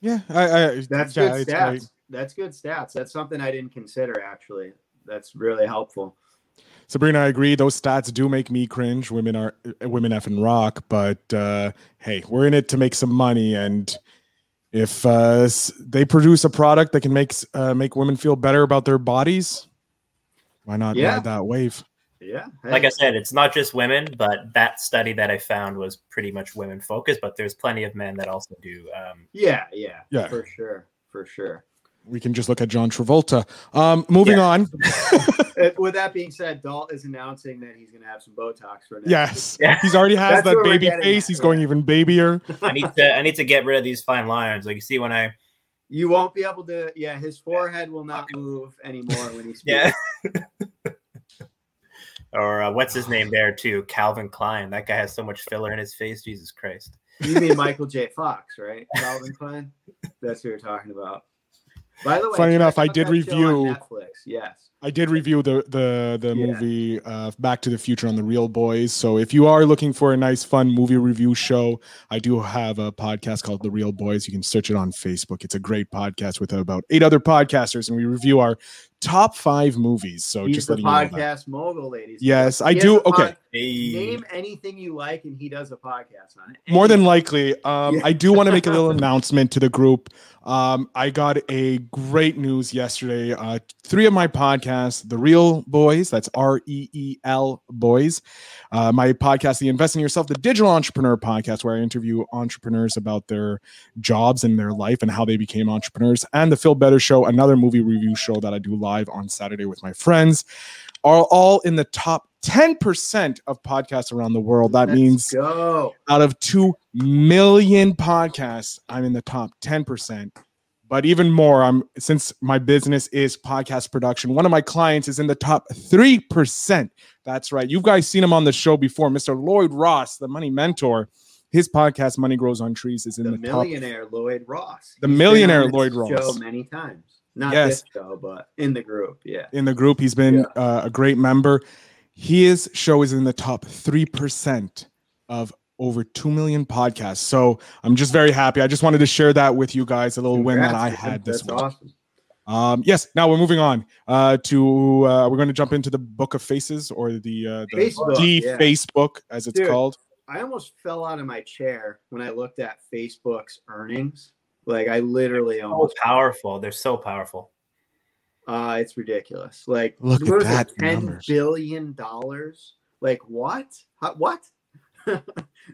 Yeah, I, I That's yeah, good stats. great. That's good stats. That's something I didn't consider actually. That's really helpful. Sabrina, I agree. Those stats do make me cringe. Women are uh, women effing rock, but uh, hey, we're in it to make some money, and if uh, they produce a product that can make uh, make women feel better about their bodies, why not Yeah. ride that wave? Yeah. Like I said, it's not just women, but that study that I found was pretty much women focused, but there's plenty of men that also do. Um, yeah, yeah, Yeah. for sure, for sure. We can just look at John Travolta. Um, moving Yeah. on. Uh, With that being said, Dalt is announcing that he's going to have some Botox for next. yes, Yeah. he's already has that baby face. at, He's yeah. going even babier. I need to I need to get rid of these fine lines. Like you see when I You won't be able to. Yeah, his forehead will not move anymore when he speaks. yeah. Or uh, what's his name there too? Calvin Klein. That guy has so much filler in his face. Jesus Christ. You mean Michael J. Fox, right? Calvin Klein. That's who you're talking about. By the way, Funny enough, I did that show on review- Netflix. Yes. I did review the the the Yeah. movie uh, Back to the Future on the Reel Boys. So if you are looking for a nice, fun movie review show, I do have a podcast called The Reel Boys. You can search it on Facebook. It's a great podcast with about eight other podcasters, and we review our top five movies. So He's just the letting you know podcast mogul, ladies. Yes, I He has do. pod- Okay, Hey. Name anything you like, and he does a podcast on it. more than likely. Um. I do want to make a little announcement to the group. Um, I got a great news yesterday. Uh, three of my podcasts, The Reel Boys, that's R E E L Boys. Uh, my podcast, The Invest in Yourself, the Digital Entrepreneur Podcast, where I interview entrepreneurs about their jobs and their life and how they became entrepreneurs, and The Phil Better Show, another movie review show that I do live on Saturday with my friends, are all in the top 10% of podcasts around the world. That Let's means go. out of 2 million podcasts i'm in the top 10% but even more i'm since my business is podcast production one of my clients is in the top 3% that's right you guys seen him on the show before mr lloyd ross the money mentor his podcast money grows on trees is in The, the, top millionaire Lloyd Ross. The He's millionaire Lloyd Show Ross. many times. Not Yes. this show, but in the group. Yeah. in the group he's been uh, a great member his show is in the top 3% of over 2 million podcasts so i'm just very happy i just wanted to share that with you guys a little win that i Congrats, had this week awesome. Um, yes. Now we're moving on uh, to uh, we're going to jump into the Book of Faces or the uh, the, Facebook, the yeah. Facebook as it's Dude. called. I almost fell out of my chair when I looked at Facebook's earnings. Like I literally So almost powerful. They're so powerful. uh it's ridiculous. Like Look at what is it, that ten numbers. billion dollars? Like what? How, what?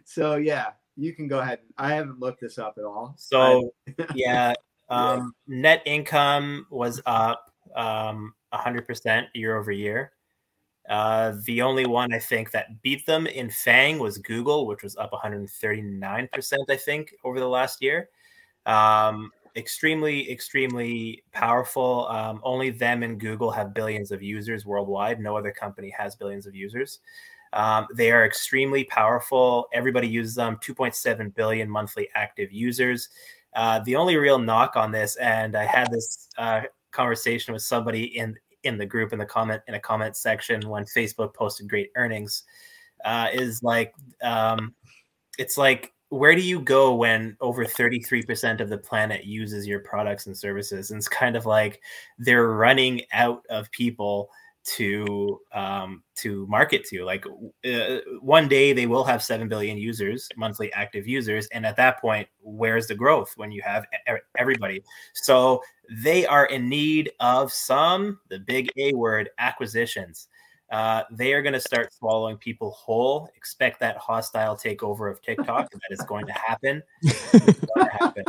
so yeah, you can go ahead. I haven't looked this up at all. So yeah, um, net income was up um, 100% year over year. Uh, the only one I think that beat them in FAANG was Google, which was up 139%, I think, over the last year. Um, extremely, extremely powerful. Um, only them and Google have billions of users worldwide. No other company has billions of users. Um, they are extremely powerful. Everybody uses them. 2.7 billion monthly active users. Uh, the only real knock on this, and I had this uh, conversation with somebody in in the group in the comment in a comment section when Facebook posted great earnings, uh, is like um, it's like where do you go when over 33% of the planet uses your products and services? And it's kind of like they're running out of people to um, to market to like uh, one day they will have 7 billion users monthly active users and at that point where's the growth when you have everybody? So they are in need of some the big a word acquisitions uh, they are going to start swallowing people whole. Expect that hostile takeover of TikTok. that is going to happen. Going to happen.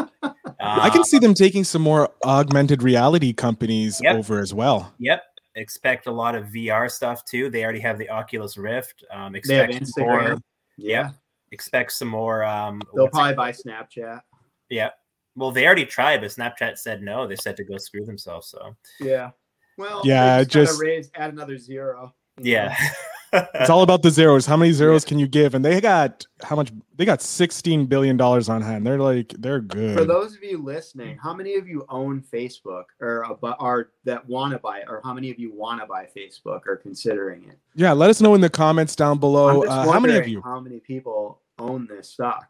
I can see them taking some more augmented reality companies Yep. over as well. Yep. Expect a lot of VR stuff too. They already have the Oculus Rift. Um, They have expect some more. Instagram. Yeah. Expect some more. Um, They'll probably buy Snapchat. Yeah. Well, they already tried, but Snapchat said no. They said to go screw themselves. So Yeah. Well, Yeah, just, just- raise add another zero. You yeah. it's all about the zeros. How many zeros can you give? And they got how much? They got sixteen billion dollars on hand. They're like they're good. For those of you listening, how many of you own Facebook or are that want to buy it, or how many of you want to buy Facebook or considering it? Yeah, let us know in the comments down below. Uh, how many of you? How many people own this stock?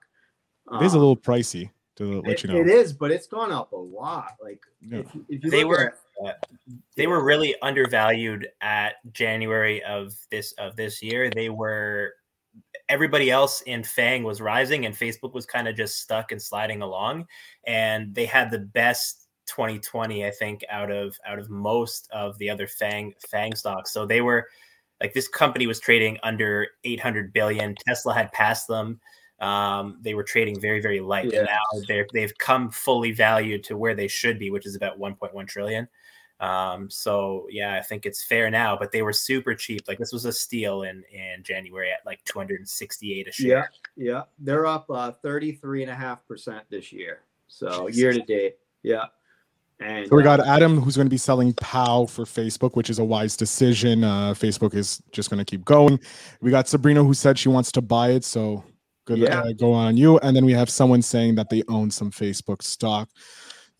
It is a little pricey to let it, you know. It is, but it's gone up a lot. Like Yeah. if, you- if you They look were- at- they were really undervalued at January of this of this year. They were everybody else in FAANG was rising and Facebook was kind of just stuck and sliding along and they had the best 2020 I think out of out of most of the other FAANG FAANG stocks. So they were like this company was trading under 800 billion. Tesla had passed them. Um, they were trading very, very light, Yeah. now they're they've come fully valued to where they should be, which is about 1.1 trillion. Um, so yeah, I think it's fair now, but they were super cheap. Like this was a steal in in January at like 268 a yeah, share. yeah, Yeah. they're up uh, 33 and a half percent this year. So Jesus. year to date, yeah. And So we uh, got Adam, who's going to be selling POW for Facebook, which is a wise decision. Uh, Facebook is just going to keep going. We got Sabrina, who said she wants to buy it. So good, Yeah. uh, go on you. And then we have someone saying that they own some Facebook stock.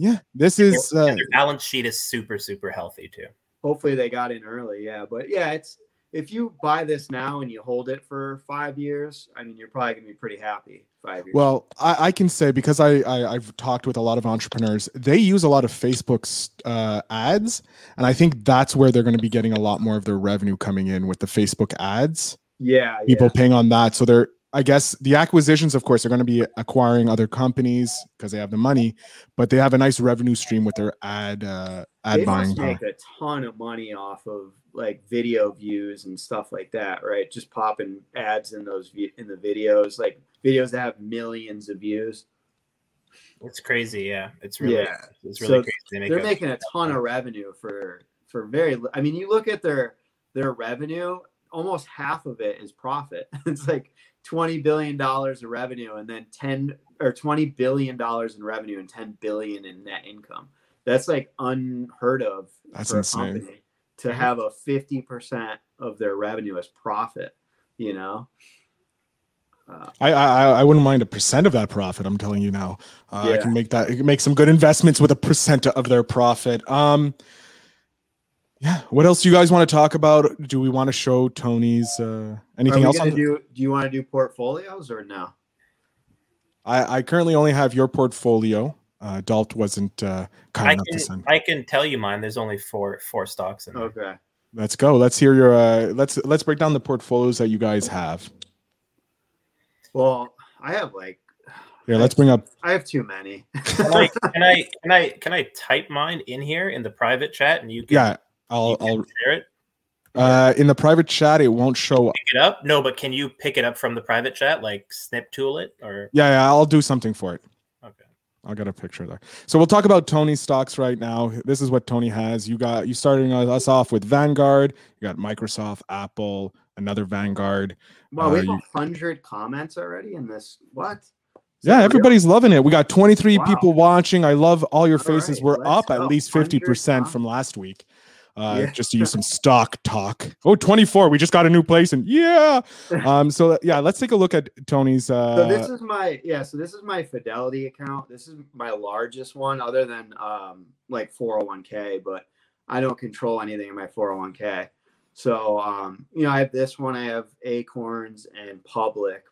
Yeah, this is Their- uh, their balance sheet is super, super healthy too. hopefully they got in early yeah but yeah it's if you buy this now and you hold it for five years i mean you're probably gonna be pretty happy five years well. I, I can say because I, I I've talked with a lot of entrepreneurs, they use a lot of Facebook's uh, ads, and I think that's where they're going to be getting a lot more of their revenue coming in with the Facebook ads. yeah people yeah. paying on that. So they're, I guess, the acquisitions, of course, are going to be acquiring other companies because they have the money, but they have a nice revenue stream with their ad uh, ad they buying. must power. make a ton of money off of like video views and stuff like that right just popping ads in those vi- in the videos like videos that have millions of views It's crazy, yeah. It's really, Yeah. it's really So crazy. They make they're a- making a ton of revenue for for very li- i mean you look at their their revenue almost half of it is profit it's like 20 billion dollars of revenue and then 10 or 20 billion dollars in revenue and 10 billion in net income that's like unheard of That's for insane. a company to have a 50% of their revenue as profit you know uh, I, I I wouldn't mind a percent of that profit. I'm telling you now. Uh, I can make that. I can make some good investments with a percent of their profit. Um, yeah. What else do you guys want to talk about? Do we want to show Tony's uh, anything else? On the- do do you want to do portfolios or no I I currently only have your portfolio. Uh, Dalt wasn't uh, kind I enough to can, send. I can tell you mine. There's only four four stocks in there. okay Let's go. Let's hear your. Uh, let's let's break down the portfolios that you guys have. well i have like yeah, let's bring up. I have too many. Can I, can I can I can I type mine in here in the private chat and you can, Yeah, I'll. I'll. share it? Uh, in the private chat, it won't show. Pick it up? No, but can you pick it up from the private chat, like snip tool it or Yeah, yeah. I'll do something for it. okay. I'll get a picture there. So we'll talk about Tony's stocks right now. This is what Tony has. You got you starting us off with Vanguard. You got Microsoft, Apple, another Vanguard. Wow, we Uh, have you- a hundred comments already in this. What? Is Yeah, that real? everybody's loving it. We got 23 Wow. people watching. I love all your faces. right, We're let's up at least 50% from last week. Uh, Yeah. just to use some stock talk. Oh, 24. We just got a new place and yeah. Um, so yeah, let's take a look at Tony's uh So this is my yeah. So this is my Fidelity account. This is my largest one, other than um like 401k. But I don't control anything in my 401k. So um you know I have this one. I have Acorns and Public.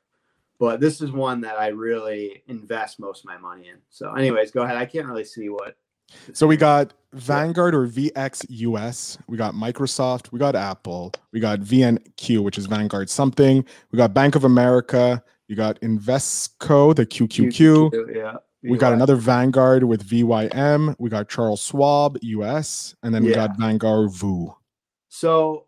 But this is one that I really invest most of my money in. So, anyways, go ahead. I can't really see what. So we got Vanguard or VXUS. We got Microsoft. We got Apple. We got VNQ, which is Vanguard something. We got Bank of America. You got Invesco, the QQQ. Yeah. We got another Vanguard with VYM. We got Charles Schwab, US. And then we Yeah. got Vanguard VU. So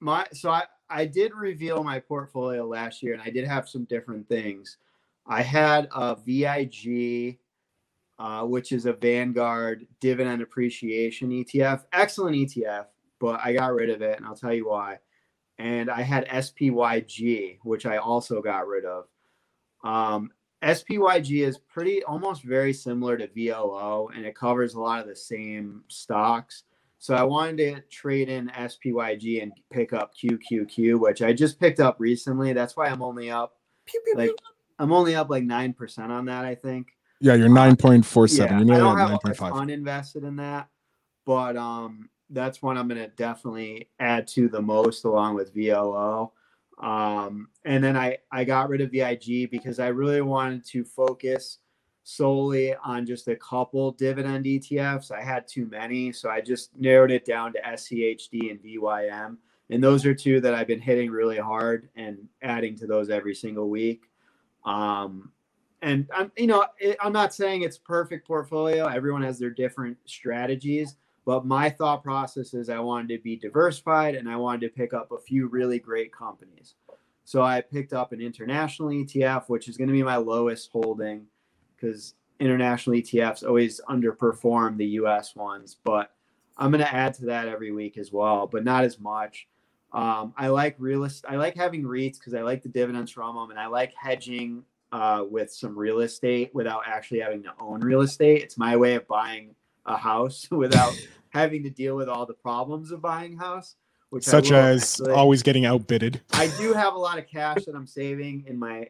my so I I did reveal my portfolio last year, and I did have some different things. I had a VIG, uh, which is a Vanguard dividend appreciation ETF. Excellent ETF, but I got rid of it, and I'll tell you why. And I had SPYG, which I also got rid of. Um, SPYG is pretty almost very similar to VOO, and it covers a lot of the same stocks. So I wanted to trade in SPYG and pick up QQQ, which I just picked up recently. That's why I'm only up Pew, pew, like. I'm only up like nine percent on that. I think. Yeah, you're nine point four seven. You're nearly I don't have nine a point ton invested in that, but um, that's one I'm gonna definitely add to the most, along with VOO. Um, and then I I got rid of VIG because I really wanted to focus solely on just a couple dividend ETFs. I had too many, so I just narrowed it down to SCHD and VYM. And those are two that I've been hitting really hard and adding to those every single week. Um, and I'm, you know, it, I'm not saying it's perfect portfolio. Everyone has their different strategies, but my thought process is I wanted to be diversified and I wanted to pick up a few really great companies. So I picked up an international ETF, which is going to be my lowest holding because international ETFs always underperform the US ones, but I'm going to add to that every week as well, but not as much. Um, I like real estate. I like having REITs because I like the dividends from them, and I like hedging uh, with some real estate without actually having to own real estate. It's my way of buying a house without having to deal with all the problems of buying a house. Which Such as eventually. always getting outbidded. I do have a lot of cash that I'm saving in my,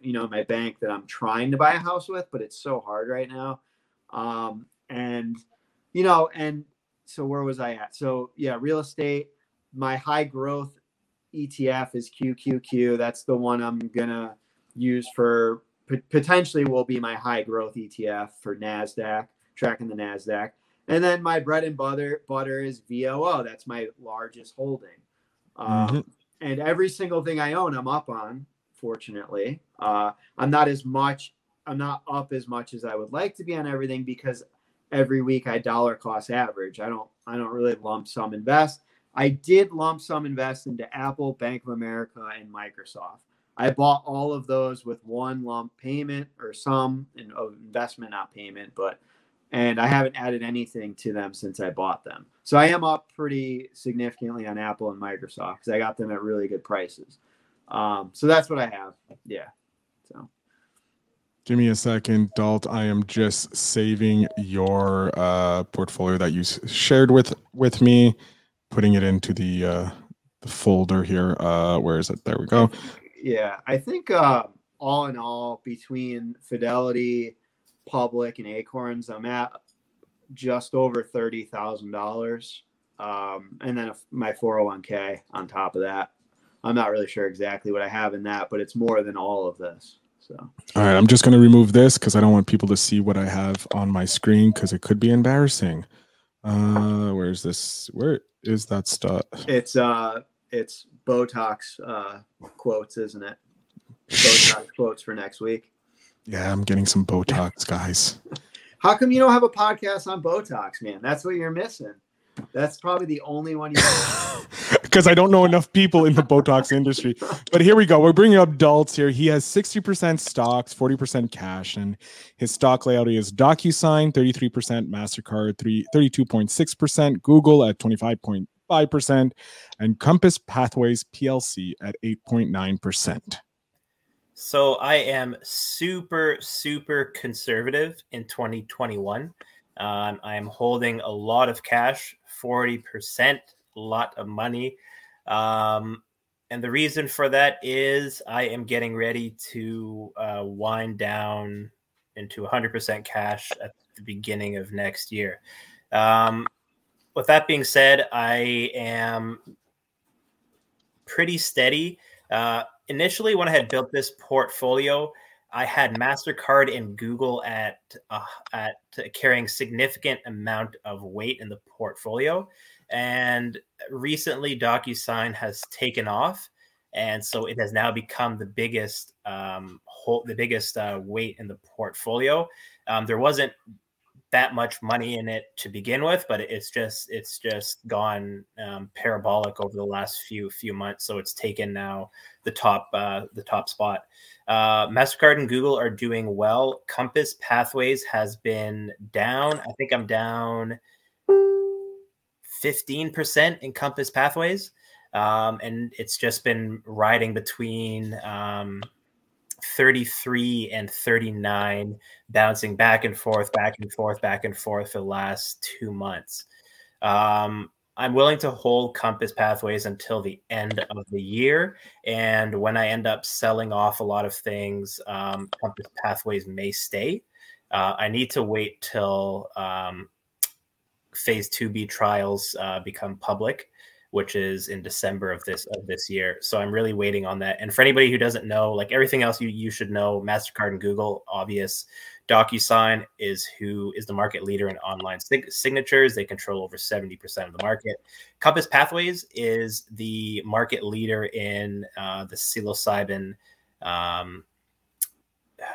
you know, my bank that I'm trying to buy a house with, but it's so hard right now. Um, and you know, and so where was I at? So yeah, real estate. My high growth ETF is QQQ. That's the one I'm gonna use for pot- potentially will be my high growth ETF for Nasdaq, tracking the Nasdaq. And then my bread and butter butter is VOO. That's my largest holding. Um, Mhm. And every single thing I own, I'm up on. Fortunately, uh, I'm not as much. I'm not up as much as I would like to be on everything because every week I dollar cost average. I don't. I don't really lump sum invest. I did lump sum invest into Apple, Bank of America, and Microsoft. I bought all of those with one lump payment or some in, of investment, not payment, but and I haven't added anything to them since I bought them. So I am up pretty significantly on Apple and Microsoft because I got them at really good prices. Um, so that's what I have. Yeah. So Give me a second, Dalt. I am just saving your uh, portfolio that you shared with with me, putting it into the uh, the folder here. Uh, where is it? There we go. Yeah, I think uh, all in all, between Fidelity, Public, and Acorns, I'm at just over thirty thousand dollars, um, and then my 401k on top of that. I'm not really sure exactly what I have in that, but it's more than all of this. So All right, I'm just going to remove this because I don't want people to see what I have on my screen because it could be embarrassing. Uh, where's this? Where is that stuff? it's uh, it's Botox uh, quotes, isn't it? Botox quotes for next week. Yeah, I'm getting some Botox, guys. How come you don't have a podcast on Botox, man? That's what you're missing. That's probably the only one you. Because I don't know enough people in the Botox industry. But here we go. We're bringing up Dults here. He has 60% stocks, 40% cash, and his stock layout is DocuSign, 33%, MasterCard, 3, 32.6%, Google at 25.5%, and Compass Pathways PLC at 8.9%. So I am super, super conservative in 2021. Um, I am holding a lot of cash, 40%, a lot of money. Um, and the reason for that is I am getting ready to uh, wind down into 100% cash at the beginning of next year. Um, with that being said, I am pretty steady. Uh, initially, when I had built this portfolio, I had Mastercard and Google at uh, at carrying significant amount of weight in the portfolio, and recently DocuSign has taken off, and so it has now become the biggest um, whole, the biggest uh, weight in the portfolio. Um, there wasn't that much money in it to begin with, but it's just it's just gone um, parabolic over the last few few months. So it's taken now the top uh, the top spot. Uh, Mastercard and Google are doing well. Compass Pathways has been down. I think I'm down fifteen percent in Compass Pathways, um, and it's just been riding between. Um, 33 and 39 bouncing back and forth back and forth back and forth for the last two months Um, I'm willing to hold Compass Pathways until the end of the year. And when I end up selling off a lot of things, um, Compass Pathways may stay. Uh, I need to wait till um, phase 2B trials uh, become public, which is in December of this of this year. So I'm really waiting on that. And for anybody who doesn't know, like everything else you, you should know, MasterCard and Google, obvious. DocuSign is who is the market leader in online sig- signatures. They control over 70% of the market. Compass Pathways is the market leader in uh, the psilocybin um,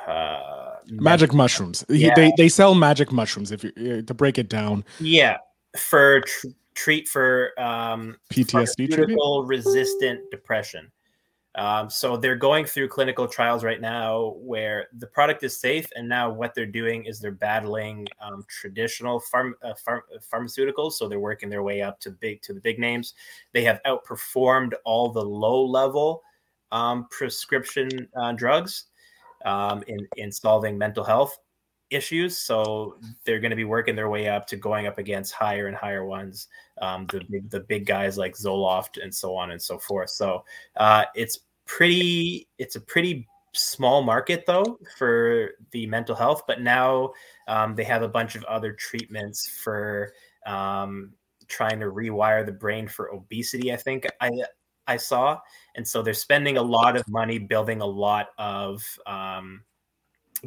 uh, magic mushrooms. Yeah. They they sell magic mushrooms. If you uh, to break it down, Yeah, for tr- treat for um, PTSD treatment. resistant depression. Um, so they're going through clinical trials right now where the product is safe, and now what they're doing is they're battling um, traditional pharm- uh, pharm- pharmaceuticals. So they're working their way up to big to the big names. They have outperformed all the low level um, prescription uh, drugs um, in in solving mental health issues. So they're going to be working their way up to going up against higher and higher ones, um, the big the big guys like Zoloft and so on and so forth. So uh, it's pretty it's a pretty small market though for the mental health, but now um, they have a bunch of other treatments for um, trying to rewire the brain for obesity. I think I I saw, and so they're spending a lot of money building a lot of um,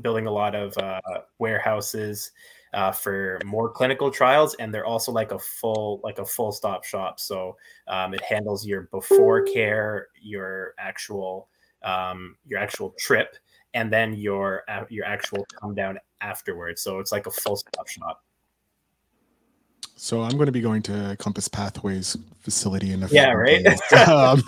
building a lot of uh, warehouses uh, for more clinical trials, and they're also like a full like a full stop shop. So um, it handles your before care, your actual um, your actual trip, and then your uh, your actual come down afterwards. So it's like a full stop shop. So I'm going to be going to Compass Pathways facility in a few Yeah, right? days. um,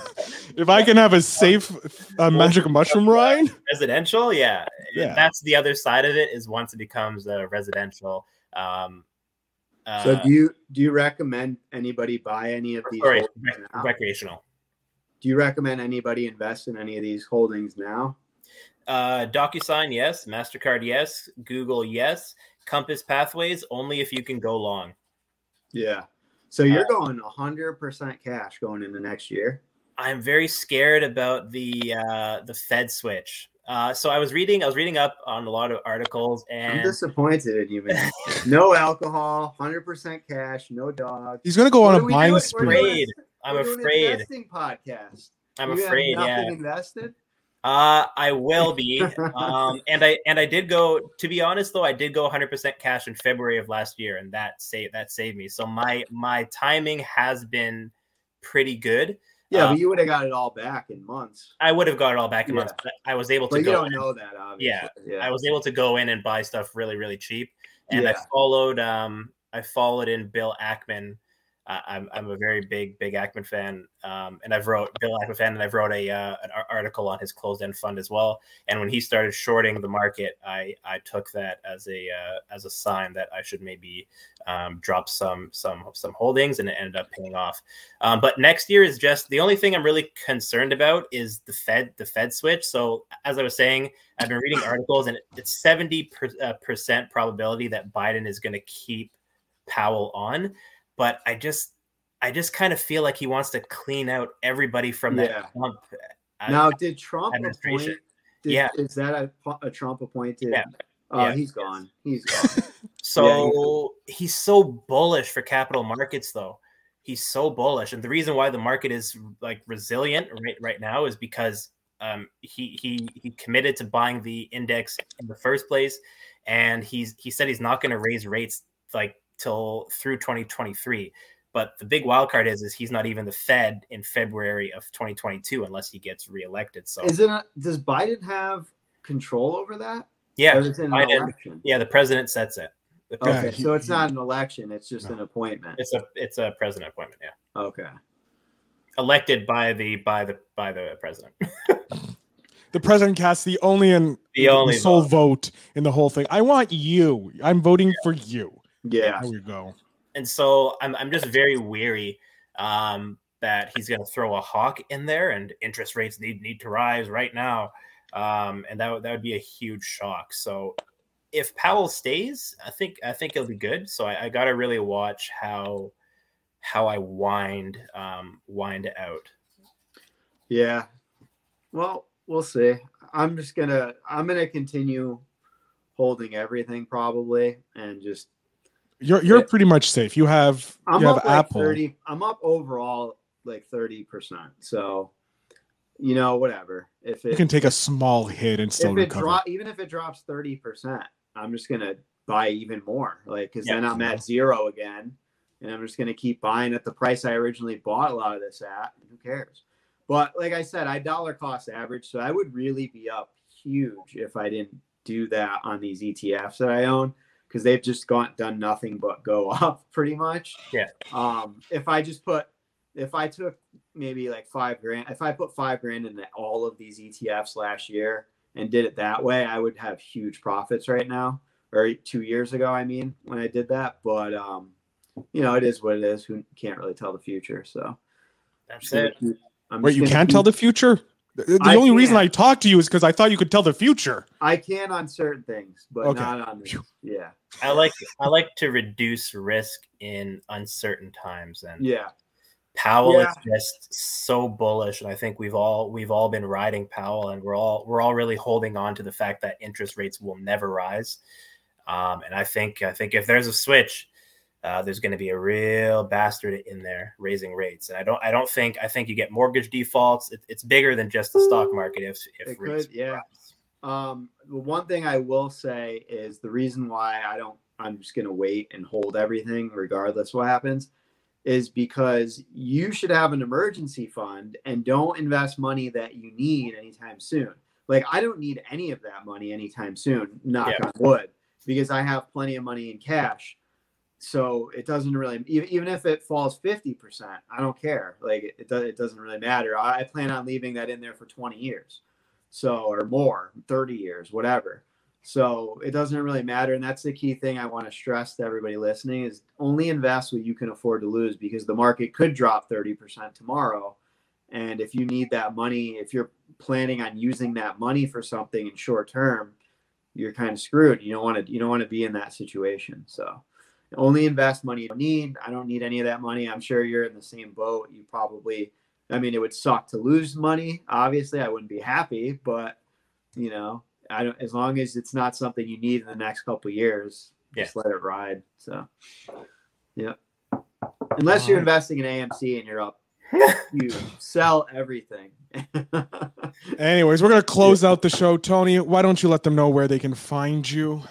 if I can have a safe uh, magic mushroom ride, residential yeah. Yeah. that's the other side of it is once it becomes a residential um uh, So do you do you recommend anybody buy any of these? sorry, rec- recreational Do you recommend anybody invest in any of these holdings now? uh docusign yes mastercard yes google yes compass pathways only if you can go long Yeah. So you're Uh, going 100% cash going into next year. i'm very scared about the uh the fed switch uh so i was reading i was reading up on a lot of articles and I'm and disappointed in you, man. no alcohol, 100% cash, no dog. he's going to go What on a we buying doing? We're spree. afraid i'm we're doing an afraid Investing podcast. i'm You have afraid yeah nothing invested. Uh, I will be. um, and I and I did go. To be honest, though, I did go 100 percent cash in February of last year, and that saved that saved me. So my my timing has been pretty good. Yeah, Uh, but you would have got it all back in months. I would have got it all back in months, but I was able to But you go. don't in- know that, obviously. Yeah. I was able to go in and buy stuff really really cheap, and I followed. Um, I followed in Bill Ackman. Uh, I'm I'm a very big big Ackman fan, um, and I've wrote Bill Ackman fan, and I've wrote a uh, an article on his closed end fund as well. And when he started shorting the market, I I took that as a uh, as a sign that I should maybe um, drop some some some holdings, and it ended up paying off. Um, but next year is just the only thing I'm really concerned about is the Fed the Fed switch. So as I was saying, I've been reading articles, and it's seventy uh, percent probability that Biden is going to keep Powell on, but I just I just kind of feel like he wants to clean out everybody from that Yeah. Trump. uh, Now, did Trump administration. appoint? Did, Yeah. Is that a, a Trump appointed? Yeah. Oh, Yeah. he's gone. He's gone. So he's so bullish for capital markets, though. He's so bullish, and the reason why the market is like resilient right right now is because um, he he he committed to buying the index in the first place, and he's he said he's not going to raise rates like till through 2023. But the big wild card is is he's not even the Fed in February of 2022 unless he gets reelected. So Is it? A, does Biden have control over that? yeah, Or is it an Biden- election? yeah, the president sets it. The Okay, so it's not an election. It's just No. an appointment. It's a it's a president appointment. Yeah. Okay. elected by the by the by the president. The president casts the only and The only sole vote. vote in the whole thing. I want you. I'm voting for you. Yeah. There we go. And so I'm I'm just very weary um, that he's going to throw a hawk in there, and interest rates need need to rise right now, um, and that would- that would be a huge shock. So if Powell stays, I think I think it'll be good. So I, I got to really watch how how I wind um, wind out. Yeah. Well, we'll see. I'm just gonna I'm gonna continue holding everything probably and just You're you're pretty much safe. You have I'm you have like Apple. 30 I'm up overall like 30%. So you know, whatever. If You it can take a small hit and still recover. drop even if it drops 30%, I'm just gonna buy even more. Like cause Yeah. then I'm at zero again. And I'm just gonna keep buying at the price I originally bought a lot of this at. Who cares? But like I said, I dollar cost average, so I would really be up huge if I didn't do that on these ETFs that I own because they've just gone done nothing but go up pretty much. Yeah. Um, if I just put if I took maybe like five grand, if I put five grand into all of these ETFs last year and did it that way, I would have huge profits right now. Or two years ago, I mean, when I did that. But um, you know, it is what it is. Who can't really tell the future? So That's just gonna it. keep- I'm Wait, you can't keep- tell the future? The, the I only reason can't. I talked to you is because I thought you could tell the future. I can on certain things, but Okay. not on this. Yeah, I like I like to reduce risk in uncertain times, and yeah, Powell Yeah. is just so bullish, and I think we've all we've all been riding Powell, and we're all we're all really holding on to the fact that interest rates will never rise. Um, and I think I think if there's a switch, uh, there's going to be a real bastard in there raising rates. And I don't I don't think I think you get mortgage defaults. It, it's bigger than just the stock market. If if rates could, yeah. rise. Um, the one thing I will say is the reason why I don't, I'm just going to wait and hold everything regardless what happens, is because you should have an emergency fund and don't invest money that you need anytime soon. Like I don't need any of that money anytime soon. Knock Yeah. on wood, because I have plenty of money in cash. So it doesn't really, even if it falls fifty percent, I don't care. Like it, does, it doesn't really matter. I, plan on leaving that in there for twenty years. So or more 30 years whatever. So it doesn't really matter and that's the key thing i want to stress to everybody listening is only invest what you can afford to lose because the market could drop 30% tomorrow. And if you need that money if you're planning on using that money for something in short term you're kind of screwed. You don't want to you don't want to be in that situation so only invest money you need i don't need any of that money i'm sure you're in the same boat you probably I mean, it would suck to lose money. Obviously, I wouldn't be happy, but you know, I don't. As long as it's not something you need in the next couple of years, just let it ride. So, yeah. Unless you're um, investing in AMC and you're up, you sell everything. Anyways, we're gonna close out the show. Tony, why don't you let them know where they can find you?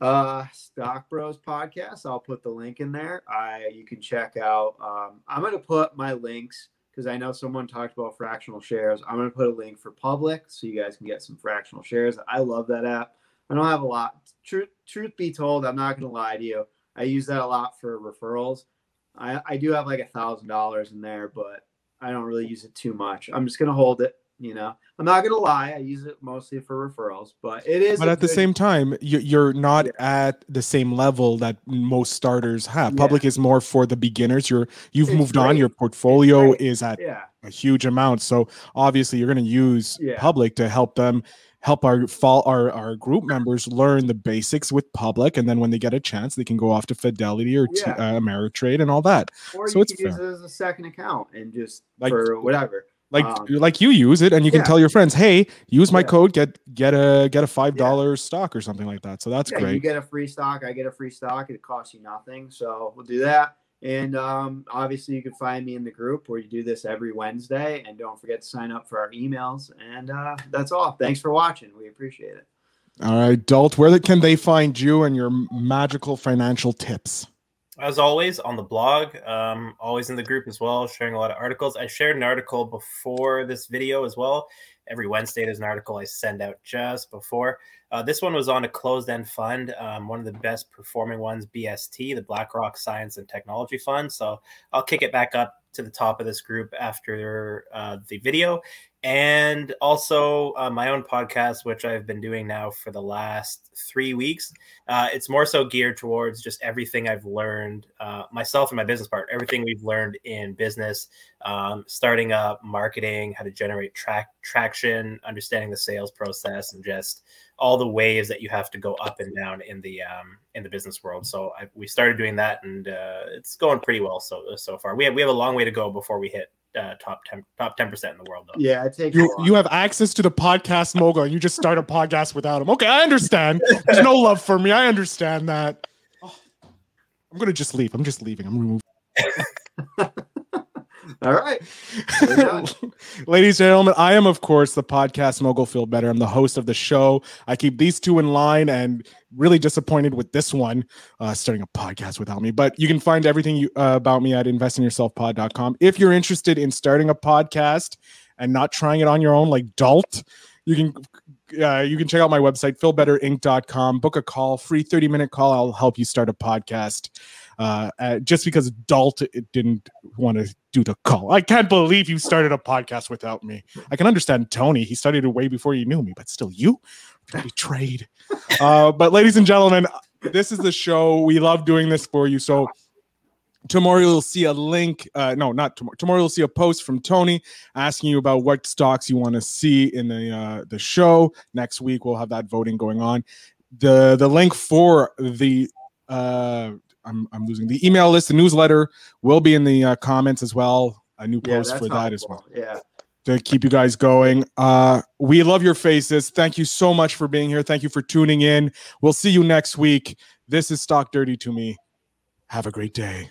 Uh stock bros podcast. I'll put the link in there. I you can check out um i'm going to put my links because i know someone talked about fractional shares. I'm going to put a link for public so you guys can get some fractional shares. I love that app. I don't have a lot. Truth truth be told i'm not going to lie to you. I use that a lot for referrals. I i do have like a thousand dollars in there but i don't really use it too much. I'm just going to hold it you know i'm not going to lie i use it mostly for referrals but it is But at the same time, you, you're not Yeah. at the same level that most starters have. Yeah. Public is more for the beginners. You're you've It's moved on. Your portfolio is at yeah a huge amount. So obviously, you're going to use public to help them help our fall our, our group members learn the basics with public, and then when they get a chance, they can go off to Fidelity or Yeah. uh, Ameritrade and all that. or So you it's can use it as a second account and just Like- for whatever. Like Um, like you use it, and you can yeah. tell your friends, "Hey, use my Yeah. code, get get a get a five dollar stock or something like that." So that's yeah, you get a free stock. I get a free stock. It costs you nothing. So we'll do that. And um, obviously, you can find me in the group where you do this every Wednesday. And don't forget to sign up for our emails. And uh, that's all. Thanks for watching. We appreciate it. All right, Dalt, where can they find you and your magical financial tips? As always on the blog um, always in the group as well sharing a lot of articles. I shared an article before this video as well. Every wednesday there's an article i send out just before. Uh, this one was on a closed-end fund um, one of the best performing ones bst the blackrock science and technology fund. So i'll kick it back up to the top of this group after uh, the video and also uh, my own podcast which i've been doing now for the last three weeks uh, it's more so geared towards just everything I've learned, uh, myself and my business partner, everything we've learned in business, um, starting up, marketing, how to generate track traction, understanding the sales process, and just all the ways that you have to go up and down in the um, in the business world. So I, we started doing that, and uh, it's going pretty well so so far. We have we have a long way to go before we hit uh, top ten top ten percent in the world. Though. Yeah, it takes. You you have access to the podcast mogul, and you just start a podcast without him. Okay, I understand. There's no love for me. I understand that. Oh, I'm gonna just leave. I'm just leaving. I'm removing. All right. Ladies and gentlemen, I am, of course, the podcast mogul Feel Better. I'm the host of the show. I keep these two in line and really disappointed with this one uh, starting a podcast without me. But you can find everything you, uh, about me at investinyourselfpod.com. If you're interested in starting a podcast and not trying it on your own, like Dalt, you can uh, you can check out my website feelbetterinc.com book a call free 30 minute call i'll help you start a podcast uh, uh, just because Dalt didn't want to do the call. I can't believe you started a podcast without me. I can understand Tony; he started it way before you knew me, but still, you betrayed. uh, but, ladies and gentlemen, this is the show. We love doing this for you. So tomorrow you'll see a link uh, no not tomorrow tomorrow you'll see a post from tony asking you about what stocks you want to see in the uh, the show next week we'll have that voting going on the the link for the uh i'm, I'm losing the email list the newsletter will be in the uh, comments as well a new post that's for that as well. Yeah. to keep you guys going. Uh, we love your faces. Thank you so much for being here. Thank you for tuning in. We'll see you next week. This is Stock Dirty to Me. Have a great day.